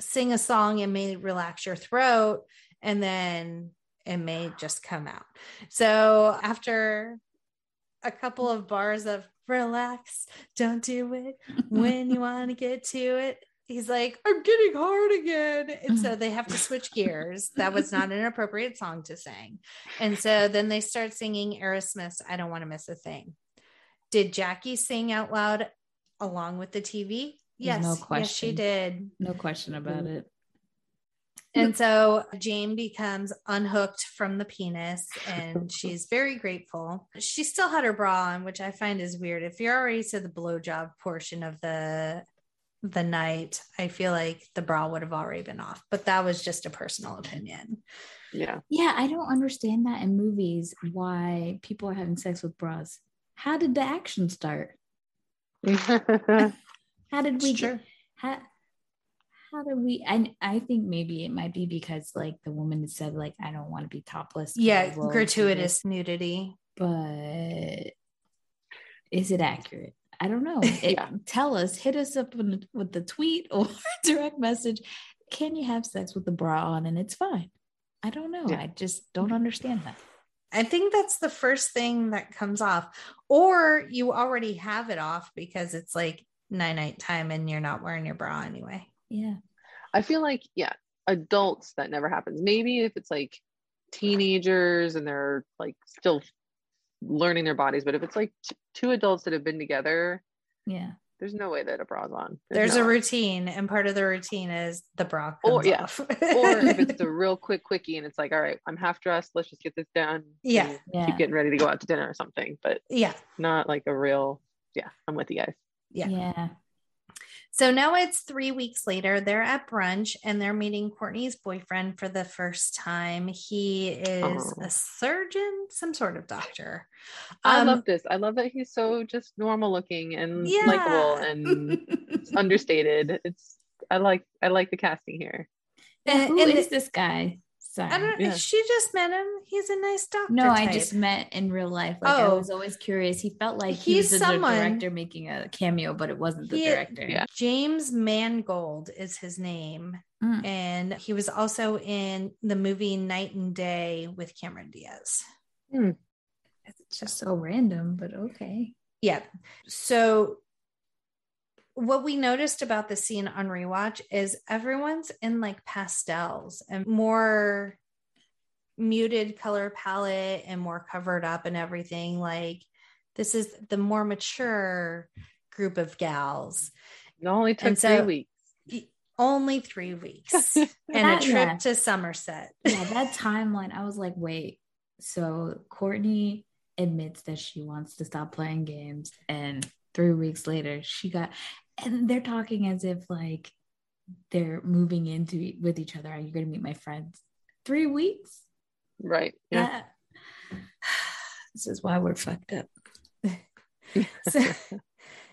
sing a song and may relax your throat. And then it may just come out. So after a couple of bars of relax, don't do it when you want to get to it. He's like, I'm getting hard again. And so they have to switch gears. That was not an appropriate song to sing. And so then they start singing Aerosmith's I Don't Want to Miss a Thing. Did Jackie sing out loud along with the TV? Yes, no yes, she did. No question about mm. it. And so Jane becomes unhooked from the penis and she's very grateful. She still had her bra on, which I find is weird. If you're already to the blowjob portion of the the night, I feel like the bra would have already been off. But that was just a personal opinion. Yeah. Yeah, I don't understand that in movies why people are having sex with bras. How did the action start? How did we It's get how how do we I I think maybe it might be because like the woman said like I don't want to be topless Yeah, gratuitous nudity. but is it accurate? I don't know. It- Yeah. Tell us, hit us up with, with the tweet or direct message. Can you have sex with the bra on and it's fine? I don't know. Yeah. I just don't understand that. I think that's the first thing that comes off. Or you already have it off because it's like nine night time and you're not wearing your bra anyway. Yeah. I feel like, yeah, adults that never happens. Maybe if it's like teenagers and they're like still learning their bodies, but if it's like t- two adults that have been together, Yeah. there's no way that a bra's on. There's no a way. routine, and part of the routine is the bra comes Or- yeah. off. or if it's the real quick quickie and it's like, all right, I'm half dressed, let's just get this done. Yeah. Yeah. Keep getting ready to go out to dinner or something, but yeah. not like a real, yeah, I'm with you guys. Yeah. Yeah. So now it's three weeks later. They're at brunch and they're meeting Courtney's boyfriend for the first time. He is Oh. a surgeon, some sort of doctor. I Um, love this. I love that he's so just normal looking and Yeah. likable and understated. It's I like I like the casting here. and- Who and is this guy? Sorry. I don't. Yeah. She just met him. He's a nice doctor. No, I just met in real life. Like I Oh. was always curious. He felt like he He's was the someone- director making a cameo, but it wasn't the He- director. Yeah. James Mangold is his name, Mm. and he was also in the movie Knight and Day with Cameron Diaz. It's just so random, but okay. Yeah. So what we noticed about the scene on rewatch is everyone's in like pastels and more muted color palette and more covered up and everything. Like this is the more mature group of gals. It only took And so- three weeks. Only three weeks and a trip yeah. to Somerset. Yeah, that timeline, I was like, wait. So Courtney admits that she wants to stop playing games, and three weeks later, she got, and they're talking as if like they're moving into with each other. Are you going to meet my friends? Three weeks. Right. Yeah. That- uh, this is why we're fucked up. so,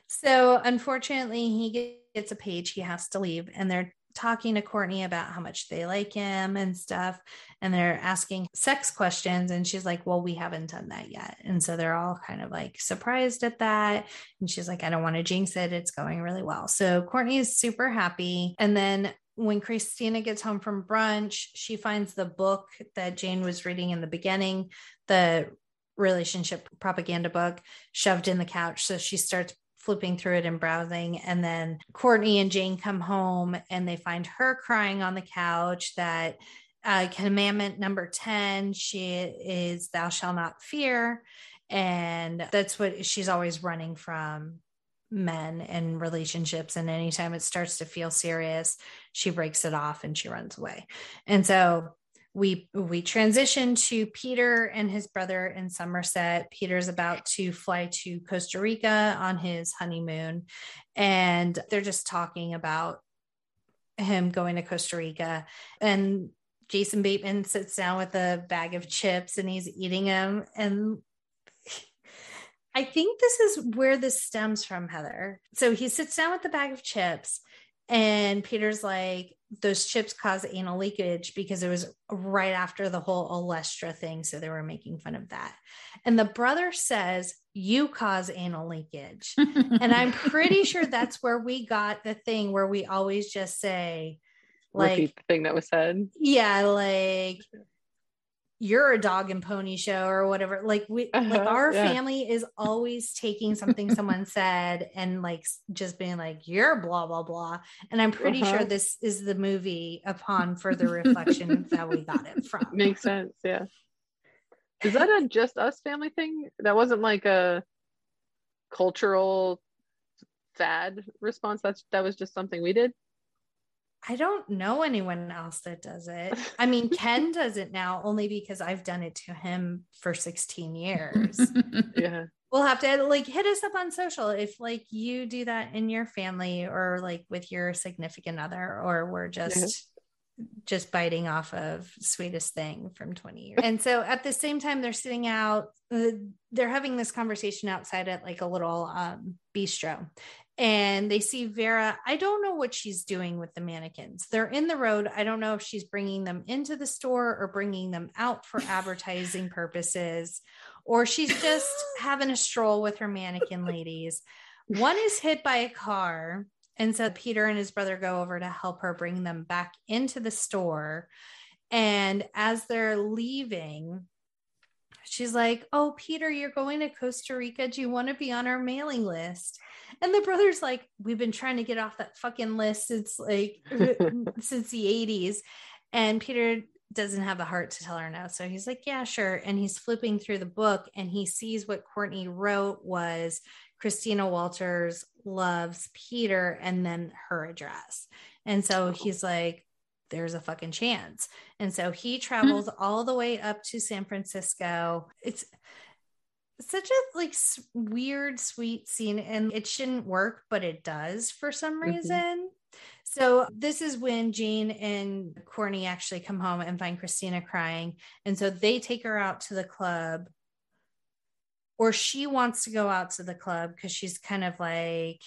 so unfortunately he gets a page he has to leave and they're talking to courtney about how much they like him and stuff and they're asking sex questions and she's like well we haven't done that yet and so they're all kind of like surprised at that and she's like i don't want to jinx it it's going really well so courtney is super happy and then when Christina gets home from brunch, she finds the book that Jane was reading in the beginning, the relationship propaganda book shoved in the couch. So she starts flipping through it and browsing. And then Courtney and Jane come home and they find her crying on the couch that uh, commandment number 10, she is thou shall not fear. And that's what she's always running from men and relationships. And anytime it starts to feel serious, she breaks it off and she runs away. And so we we transition to Peter and his brother in Somerset. Peter's about to fly to Costa Rica on his honeymoon, and they're just talking about him going to Costa Rica. And Jason Bateman sits down with a bag of chips and he's eating them. And I think this is where this stems from, Heather. So he sits down with the bag of chips, and Peter's like, those chips cause anal leakage because it was right after the whole Olestra thing. So they were making fun of that. And the brother says, You cause anal leakage. And I'm pretty sure that's where we got the thing where we always just say, like, Repeat the thing that was said. yeah, like you're a dog and pony show or whatever. Like we like Uh-huh, our yeah. family is always taking something someone said and like just being like, you're blah blah blah. And I'm pretty sure Uh-huh. this is the movie upon further reflection that we got it from. Makes sense. Yeah. Is that a just us family thing? That wasn't like a cultural fad response. That's that was just something we did. I don't know anyone else that does it. I mean, Ken does it now only because I've done it to him for 16 years. Yeah. we'll have to like hit us up on social if like you do that in your family or like with your significant other or we're just just biting off of sweetest thing from 20 years and so at the same time they're sitting out uh, they're having this conversation outside at like a little um, bistro and they see Vera. I don't know what she's doing with the mannequins. They're in the road. I don't know if she's bringing them into the store or bringing them out for advertising purposes, or she's just having a stroll with her mannequin ladies. One is hit by a car. And so Peter and his brother go over to help her bring them back into the store. And as they're leaving, she's like, Oh, Peter, you're going to Costa Rica. Do you want to be on our mailing list? And the brother's like, We've been trying to get off that fucking list since like since the 80s. And Peter doesn't have the heart to tell her no. So he's like, Yeah, sure. And he's flipping through the book and he sees what Courtney wrote was Christina Walters loves Peter and then her address. And so he's like, there's a fucking chance. And so he mm-hmm. travels all the way up to San Francisco. It's such a like s- weird sweet scene and it shouldn't work but it does for some Mhm. reason. So this is when Jane and Courtney actually come home and find Christina crying and so they take her out to the club or she wants to go out to the club cuz she's kind of like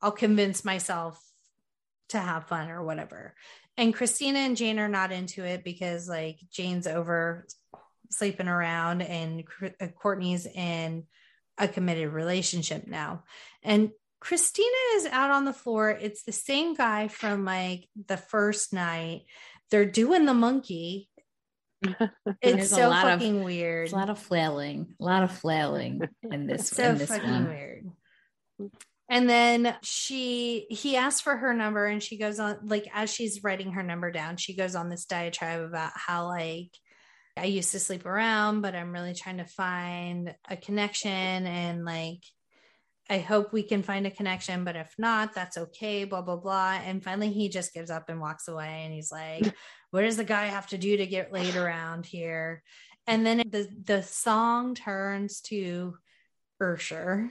I'll convince myself to have fun or whatever. And Christina and Jane are not into it because like Jane's over sleeping around and uh, Courtney's in a committed relationship now. And Christina is out on the floor. It's the same guy from like the first night. They're doing the monkey. It's so lot of- fucking weird. A lot of flailing, a lot of flailing in this, so in this fucking one. weird. And then she he asks for her number and she goes on like as she's writing her number down, she goes on this diatribe about how like I used to sleep around, but I'm really trying to find a connection and like I hope we can find a connection, but if not, that's okay, blah blah blah. And finally he just gives up and walks away and he's like, What does the guy have to do to get laid around here? And then the the song turns to Ursher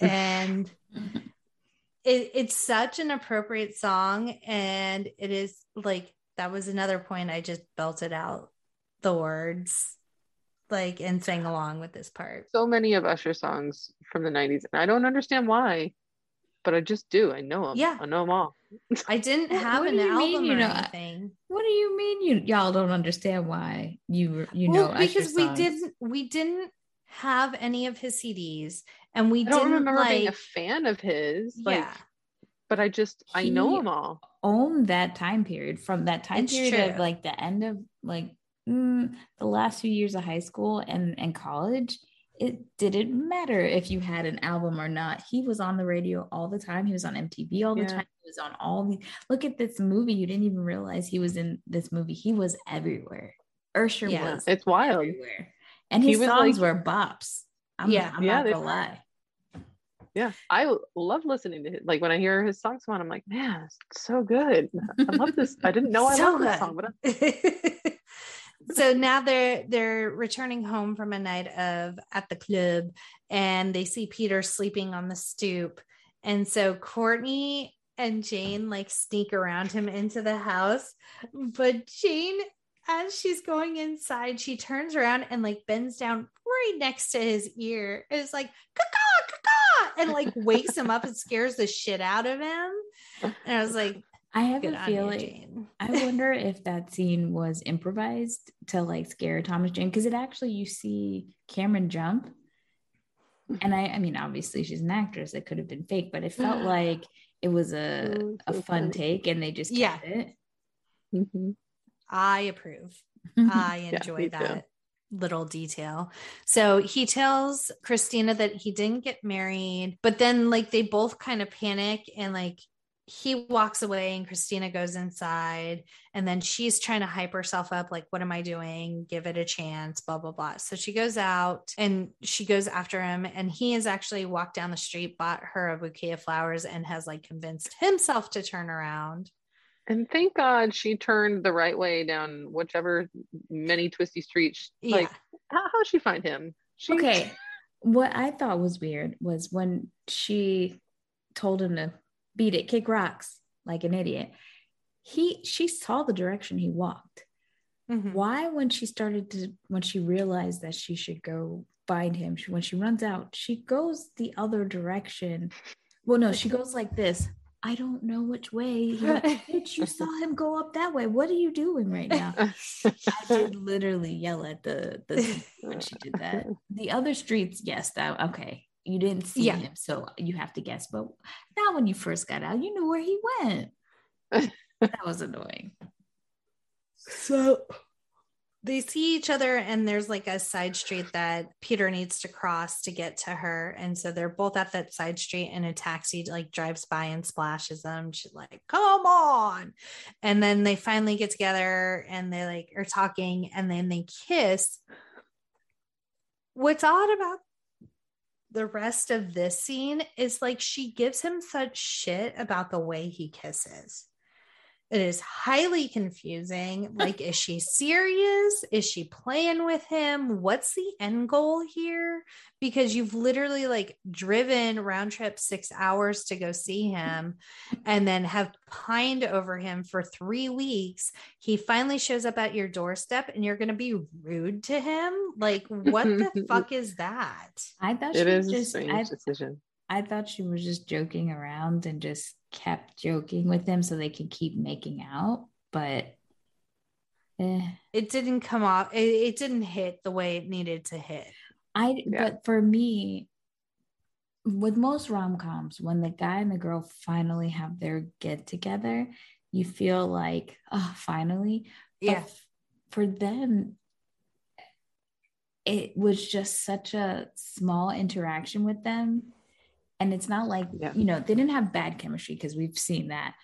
and it, it's such an appropriate song and it is like that was another point i just belted out the words like and sang along with this part so many of Usher songs from the 90s, and I don't understand why, but I just do. I know them. Yeah. I know them all. i didn't have what an do mean album you or know- anything What do you mean you y'all don't understand why you you know well, because Usher we didn't we didn't have any of his cds and we I don't didn't remember like being a fan of his. Like, yeah but I just I know He- them all. own that time period from that time It's period of like the end of like mm, the last few years of high school and and college it didn't matter if you had an album or not he was on the radio all the time he was on mtv all the Yeah. time he was on all the look at this movie you didn't even realize he was in this movie he was everywhere ursher Yeah. was It's wild. everywhere and He his songs like- were bops i'm, Yeah. I'm Yeah, not gonna lie Yeah, i love listening to his. Like when I hear his songs come on, I'm like, man, it's so good. I love this. I didn't know I So loved this song, but I- so now they're they're returning home from a night of at the club and they see Peter sleeping on the stoop. And so Courtney and Jane like sneak around him into the house. But Jane, as she's going inside, she turns around and like bends down right next to his ear. It's like and like wakes him up and scares the shit out of him. And I was like, i have good a feeling I wonder if that scene was improvised to like scare Thomas Jane because it actually you see Cameron jump, and I I mean obviously she's an actress it could have been fake but it felt like it was a a fun take and they just Yeah. kept it. Mhm. I approve. I Yeah, enjoy me too. that little detail. So he tells Christina that he didn't get married, but then like they both kind of panic and like he walks away and Christina goes inside and then she's trying to hype herself up like what am I doing? Give it a chance, blah blah blah. So she goes out and she goes after him and he has actually walked down the street, bought her a bouquet of flowers and has like convinced himself to turn around. And thank God she turned the right way down whichever many twisty streets. Yeah. Like, how how'd she find him? She, Okay. What I thought was weird was when she told him to beat it, kick rocks like an idiot. He she saw the direction he walked. Mhm. Why when she started to when she realized that she should go find him, she, when she runs out, she goes the other direction. Well, no, she goes like this. I don't know which way. Bitch, you saw him go up that way. What are you doing right now? I did literally yell at the the when she did that. The other streets, yes, that okay. You didn't see Yeah. him, so you have to guess. But not when you first got out. You knew where he went. that was annoying. So they see each other, and there's like a side street that Peter needs to cross to get to her. And so they're both at that side street, and a taxi like drives by and splashes them. She's like, Come on. And then they finally get together and they like are talking, and then they kiss. What's odd about the rest of this scene is like she gives him such shit about the way he kisses. It is highly confusing. Like, is she serious? Is she playing with him? What's the end goal here? Because you've literally like driven round trip six hours to go see him and then have pined over him for three weeks. He finally shows up at your doorstep and you're going to be rude to him. Like, what the fuck is that? I thought she it was is a just strange I, decision. I thought she was just joking around and just kept joking with them so they could keep making out. But eh. It didn't come off, it, it didn't hit the way it needed to hit. I Yeah. but for me, with most rom coms, when the guy and the girl finally have their get together, you feel like, oh, finally. But Yeah. f- for them, it was just such a small interaction with them. And it's not like, Yeah. you know, they didn't have bad chemistry because we've seen that.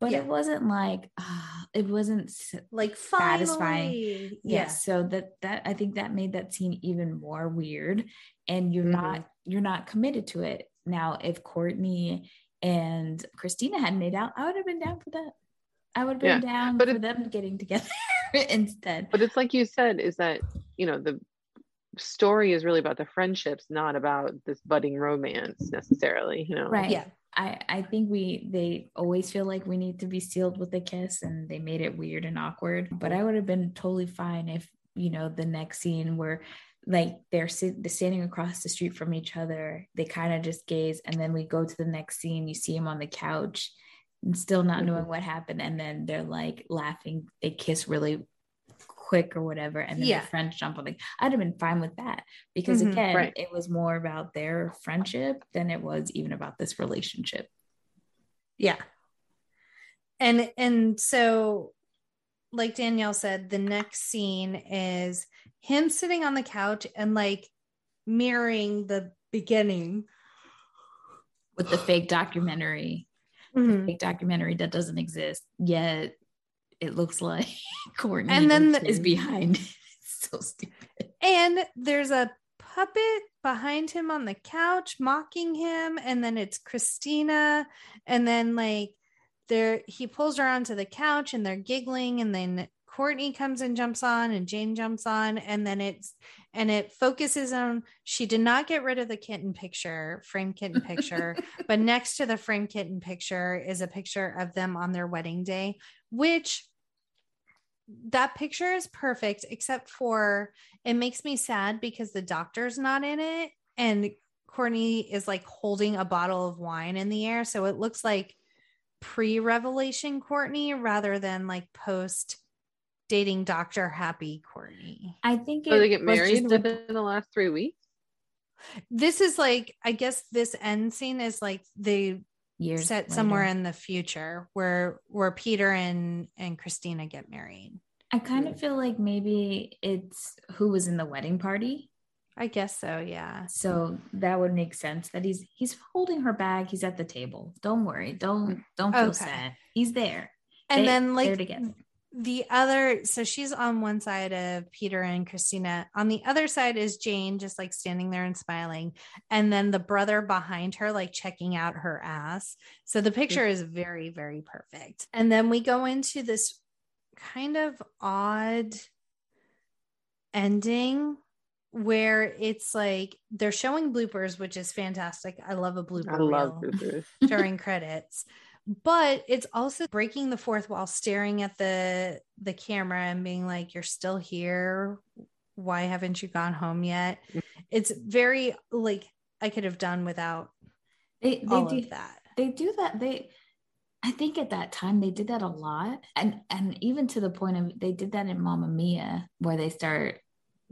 But Yeah. it wasn't like, ah, it wasn't like satisfying. yes so that that i think that made that scene even more weird and you're not you're not committed to it now if courtney and christina had made out i would have been down for that i would have been down but for it- them getting together instead But it's like you said, is that, you know, the story is really about the friendships, not about this budding romance necessarily, you know? right Yeah. i i think we they always feel like we need to be sealed with a kiss and they made it weird and awkward but i would have been totally fine if you know the next scene where like they're, sit- they're standing across the street from each other they kind of just gaze and then we go to the next scene you see him on the couch and still not knowing mm-hmm. what happened and then they're like laughing they kiss really quick or whatever and then Yeah. the friends jump on the i'd have been fine with that because Mhm. again Right. it was more about their friendship than it was even about this relationship Yeah. And and so like Danielle said, the next scene is him sitting on the couch and like mirroring the beginning. with the fake documentary Mhm. fake documentary that doesn't exist yet it looks like courtney And then the- is behind. So stupid. And there's a puppet behind him on the couch mocking him and then it's Christina and then like there he pulls her onto the couch and they're giggling and then Courtney comes and jumps on and Jane jumps on and then it's and it focuses on she did not get rid of the kitten picture frame kitten picture but next to the frame kitten picture is a picture of them on their wedding day which that picture is perfect except for it makes me sad because the doctor's not in it and Courtney is like holding a bottle of wine in the air so it looks like pre-revelation Courtney rather than like post dating Dr. Happy Courtney. i think So they it get was married just a- within the last three weeks? This is like I guess this end scene is like they years set somewhere in the future where where Peter and and Christina get married. I kind of feel like maybe it's who was in the wedding party. I guess so, yeah. So that would make sense that he's he's holding her bag. He's at the table. Don't worry. Don't don't feel Okay. sad. He's there. And They- then they're like together. The other so she's on one side of Peter and Christina. On the other side is Jane just like standing there and smiling. And then the brother behind her like checking out her ass. So the picture is very very perfect. And then we go into this kind of odd ending where it's like they're showing bloopers which is fantastic. I love a blooper I love reel bloopers. during credits but it's also breaking the fourth wall staring at the the camera and being like you're still here why haven't you gone home yet Mm. it's very like i could have done without They they all do of that they do that. They I think at that time they did that a lot. And and even to the point of they did that in Mamma Mia where they start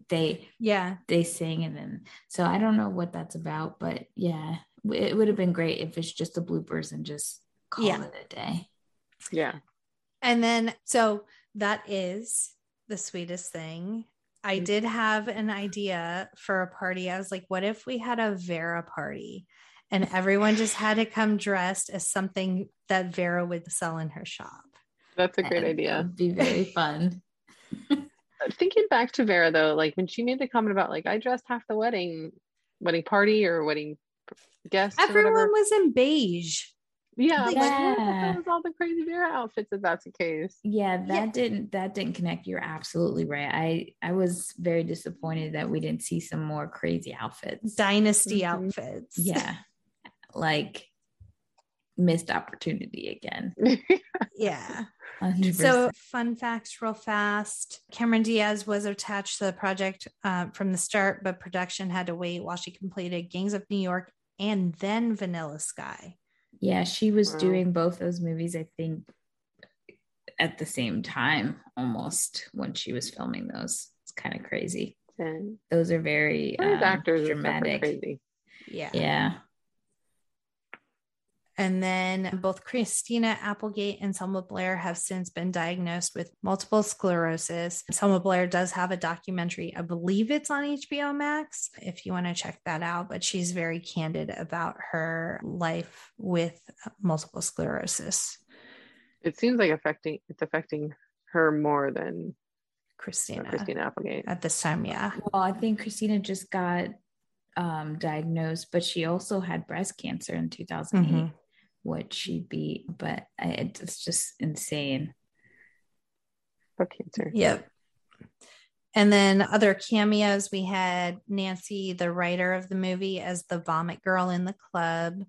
they yeah they sing and then so I don't know what that's about, but yeah, it would have been great if it's just the bloopers and just call Yeah. it a day. Yeah. and then so that is the sweetest thing i Mm. did have an idea for a party i was like what if we had a vera party and everyone just had to come dressed as something that vera would sell in her shop That's a great And idea. be very fun. Thinking back to Vera though, like when she made the comment about like I dressed half the wedding wedding party or wedding guests. Everyone whatever. was in beige. Yeah, I'm like, where Yeah. hell all the crazy Vera outfits if that's the case? Yeah, that Yeah. didn't that didn't connect. You're absolutely right. I I was very disappointed that we didn't see some more crazy outfits. Dynasty Mhm. outfits. Yeah. like missed opportunity again. Yeah. 100%. So, fun facts, real fast. Cameron Diaz was attached to the project uh, from the start, but production had to wait while she completed Gangs of New York and then Vanilla Sky. Yeah, she was Wow. doing both those movies, I think, at the same time almost when she was filming those. It's kind of crazy. And Those are very these um, actors dramatic. dramatic. crazy. Yeah. Yeah. And then both Christina Applegate and Selma Blair have since been diagnosed with multiple sclerosis. Selma Blair does have a documentary, I believe it's on HBO Max, if you want to check that out. But she's very candid about her life with multiple sclerosis. It seems like affecting it's affecting her more than uh, Christina, Christina Applegate. at this time, yeah. Well, I think Christina just got um, diagnosed, but she also had breast cancer in 2008, Mhm. Which she beat. But I, it's just insane. Fuck cancer. Yep. And then other cameos, we had Nancy, the writer of the movie, as the vomit girl in the club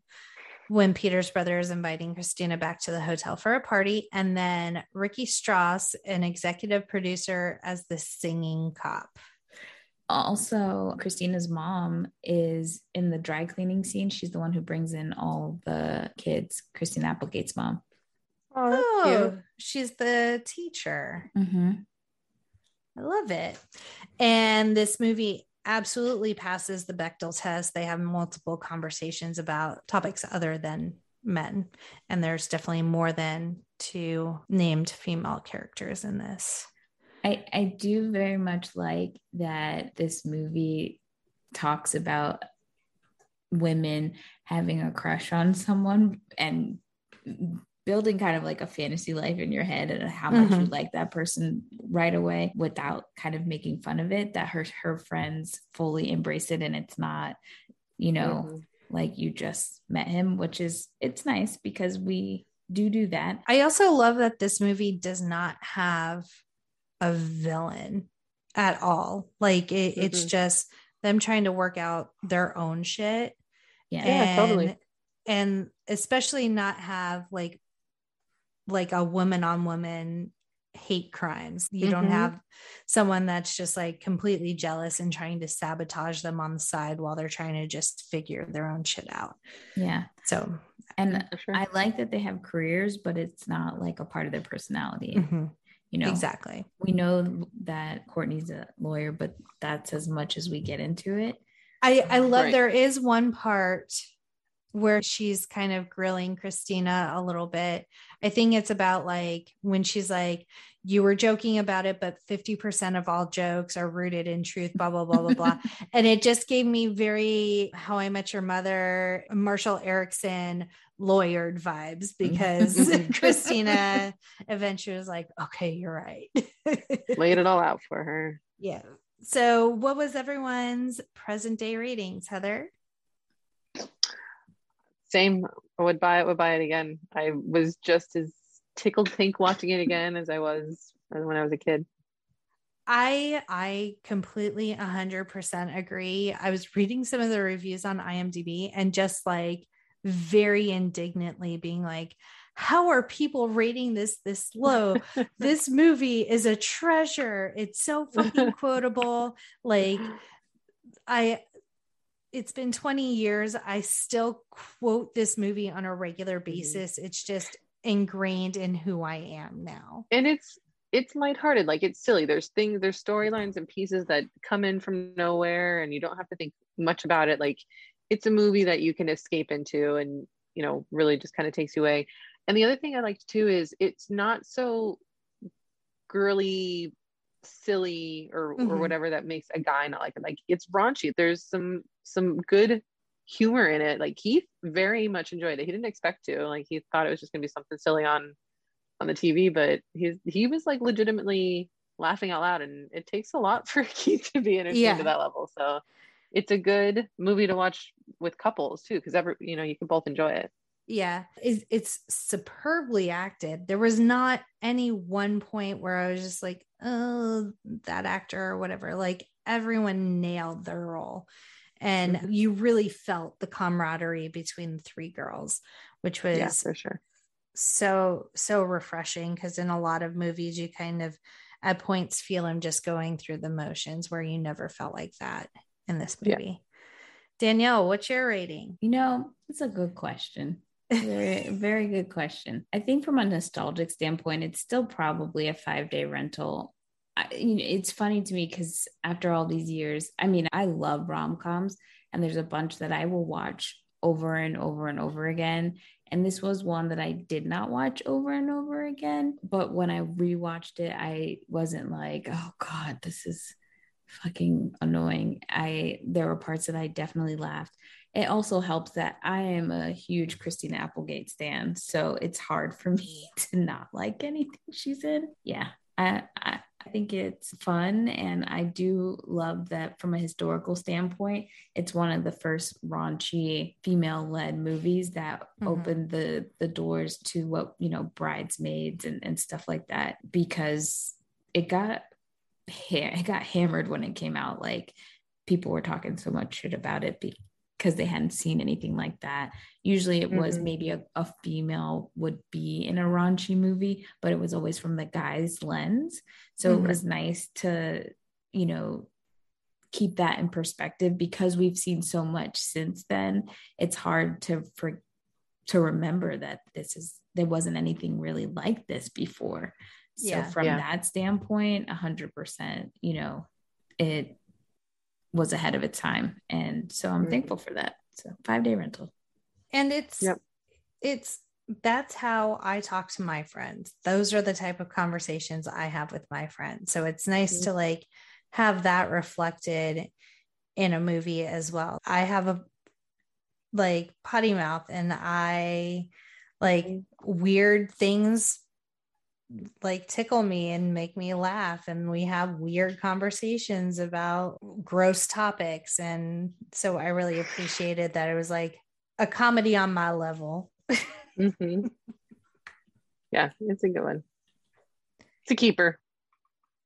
when Peter's brother is inviting Christina back to the hotel for a party. And then Ricky Strauss, an executive producer, as the singing cop. Also, Christina's mom is in the dry cleaning scene. She's the one who brings in all the kids. Christina Applegate's mom. Oh, Oh, she's the teacher. Mm-hmm. I love it. And this movie absolutely passes the Bechdel test. They have multiple conversations about topics other than men. And there's definitely more than two named female characters in this. I, I do very much like that this movie talks about women having a crush on someone and building kind of like a fantasy life in your head and how much you Mhm. like that person right away without kind of making fun of it that her her friends fully embrace it and it's not you know Mhm. like you just met him which is it's nice because we do do that I also love that this movie does not have a villain at all. Like it, it's Mhm. just them trying to work out their own shit. yeah Yeah, totally. and, and especially not have like like a woman on woman hate crimes you don't Mhm. have someone that's just like completely jealous and trying to sabotage them on the side while they're trying to just figure their own shit out yeah so and sure. I like that they have careers, but it's not like a part of their personality. mhm, You know, exactly we know that Courtney's a lawyer, but that's as much as we get into it. i i love Right. there is one part where she's kind of grilling Christina a little bit. I think it's about like when she's like, you were joking about it, but 50% of all jokes are rooted in truth, blah, blah, blah, blah, blah. And it just gave me very How I Met Your Mother, Marshall Eriksen lawyered vibes mm-hmm. because Christina eventually was like, okay, you're right. Laid it all out for her. Yeah. So, what was everyone's present day ratings, Heather? Same. I would buy it. Would buy it again. I was just as tickled pink watching it again as I was when I was a kid. I I completely 100% agree. I was reading some of the reviews on IMDb and just like very indignantly being like how are people rating this this low? This movie is a treasure. It's so fucking quotable. Like i it's been 20 years. I still quote this movie on a regular mm-hmm. basis. Mm-hmm. it's just ingrained in who i am now. And it's it's lighthearted. Like it's silly. There's things there's storylines and pieces that come in from nowhere and you don't have to think much about it. Like it's a movie that you can escape into and you know really just kind of takes you away. And the other thing i liked too is it's not so girly silly or mm-hmm. or whatever that makes a guy not like it. Like it's raunchy. There's some some good humor in it. Like he very much enjoyed it. He didn't expect to. Like he thought it was just going to be something silly on on the tv but he's he was like legitimately laughing out loud and it takes a lot for keith to be entertained yeah. to that level so it's a good movie to watch with couples too because every you know you can both enjoy it. Yeah. It's, it's superbly acted. There was not any one point where i was just like oh that actor or whatever. Like everyone nailed their role. And mm-hmm. you really felt the camaraderie between the three girls which was yeah, for sure. so so refreshing because in a lot of movies you kind of at points feel them just going through the motions where you never felt like that in this movie. Yeah. Danielle, what's your rating? You know, it's a good question. Very, very good question. I think from a nostalgic standpoint, it's still probably a five day rental. I, you know, it's funny to me because after all these years, I mean, I love rom coms, and there's a bunch that I will watch over and over and over again. And this was one that I did not watch over and over again. But when I rewatched it, I wasn't like, oh God, this is fucking annoying. I there were parts that I definitely laughed. It also helps that I am a huge Christina Applegate stan, so it's hard for me to not like anything she's in. Yeah, I, I I think it's fun, and I do love that from a historical standpoint. It's one of the first raunchy female-led movies that mm-hmm. opened the the doors to what you know bridesmaids and and stuff like that because it got it got hammered when it came out. Like people were talking so much shit about it because they hadn't seen anything like that. Usually it was mm-hmm. maybe a, a, female would be in a raunchy movie, but it was always from the guy's lens. So mm-hmm. it was nice to, you know, keep that in perspective because we've seen so much since then. It's hard to for to remember that this is there wasn't anything really like this before. So from yeah. that standpoint, a hundred percent, you know, it was ahead of its time. And so I'm mm-hmm. thankful for that. So five day rental. And it's yep. it's that's how I talk to my friends. Those are the type of conversations I have with my friends. So it's nice mm-hmm. to like have that reflected in a movie as well. I have a like potty mouth and I like mm-hmm. weird things like tickle me and make me laugh and we have weird conversations about gross topics and so i really appreciated that it was like a comedy on my level mm-hmm. yeah it's a good one it's a keeper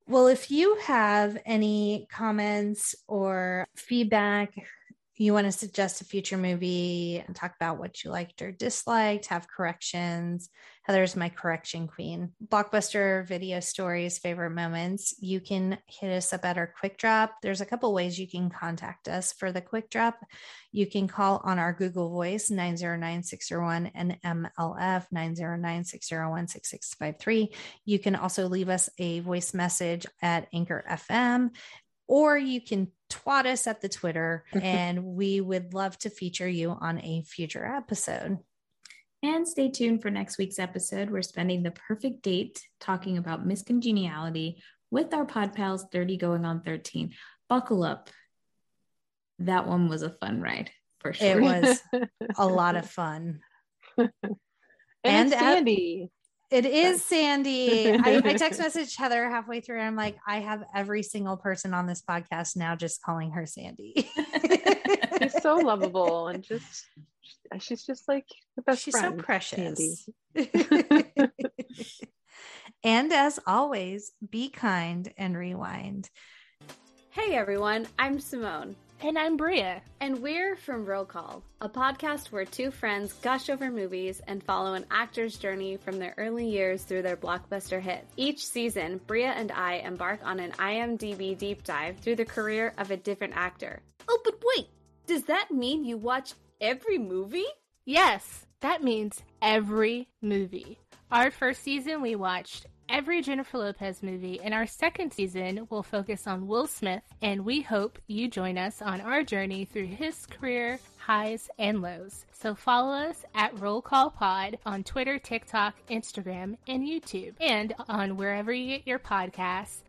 well if you have any comments or feedback you want to suggest a future movie and talk about what you liked or disliked, have corrections. Heather's my correction queen. Blockbuster video stories, favorite moments. You can hit us up at our quick drop. There's a couple ways you can contact us for the quick drop. You can call on our Google Voice 909 601 and MLF 909 601 6653. You can also leave us a voice message at Anchor FM or you can twat us at the Twitter, and we would love to feature you on a future episode. And stay tuned for next week's episode. We're spending the perfect date talking about Miss Congeniality with our pod pals 30 going on 13. Buckle up. That one was a fun ride for sure. It was a lot of fun. and, And it's at- Sandy. It is Sandy. I, I text messaged Heather halfway through, and I'm like, I have every single person on this podcast now just calling her Sandy. She's so lovable and just she's just like the best She's friend. so precious. And as always, be kind and rewind. Hey everyone, I'm Simone, And I'm Bria. and we're from Roll Call, a podcast where two friends gush over movies and follow an actor's journey from their early years through their blockbuster hits. Each season, Bria and I embark on an IMDb deep dive through the career of a different actor. Oh, but wait, does that mean you watch every movie? Yes, that means every movie. Our first season, we watched every Jennifer Lopez movie, and our second season will focus on Will Smith, and we hope you join us on our journey through his career highs and lows. So follow us at Roll Call Pod on Twitter, TikTok, Instagram, and YouTube, and on wherever you get your podcasts.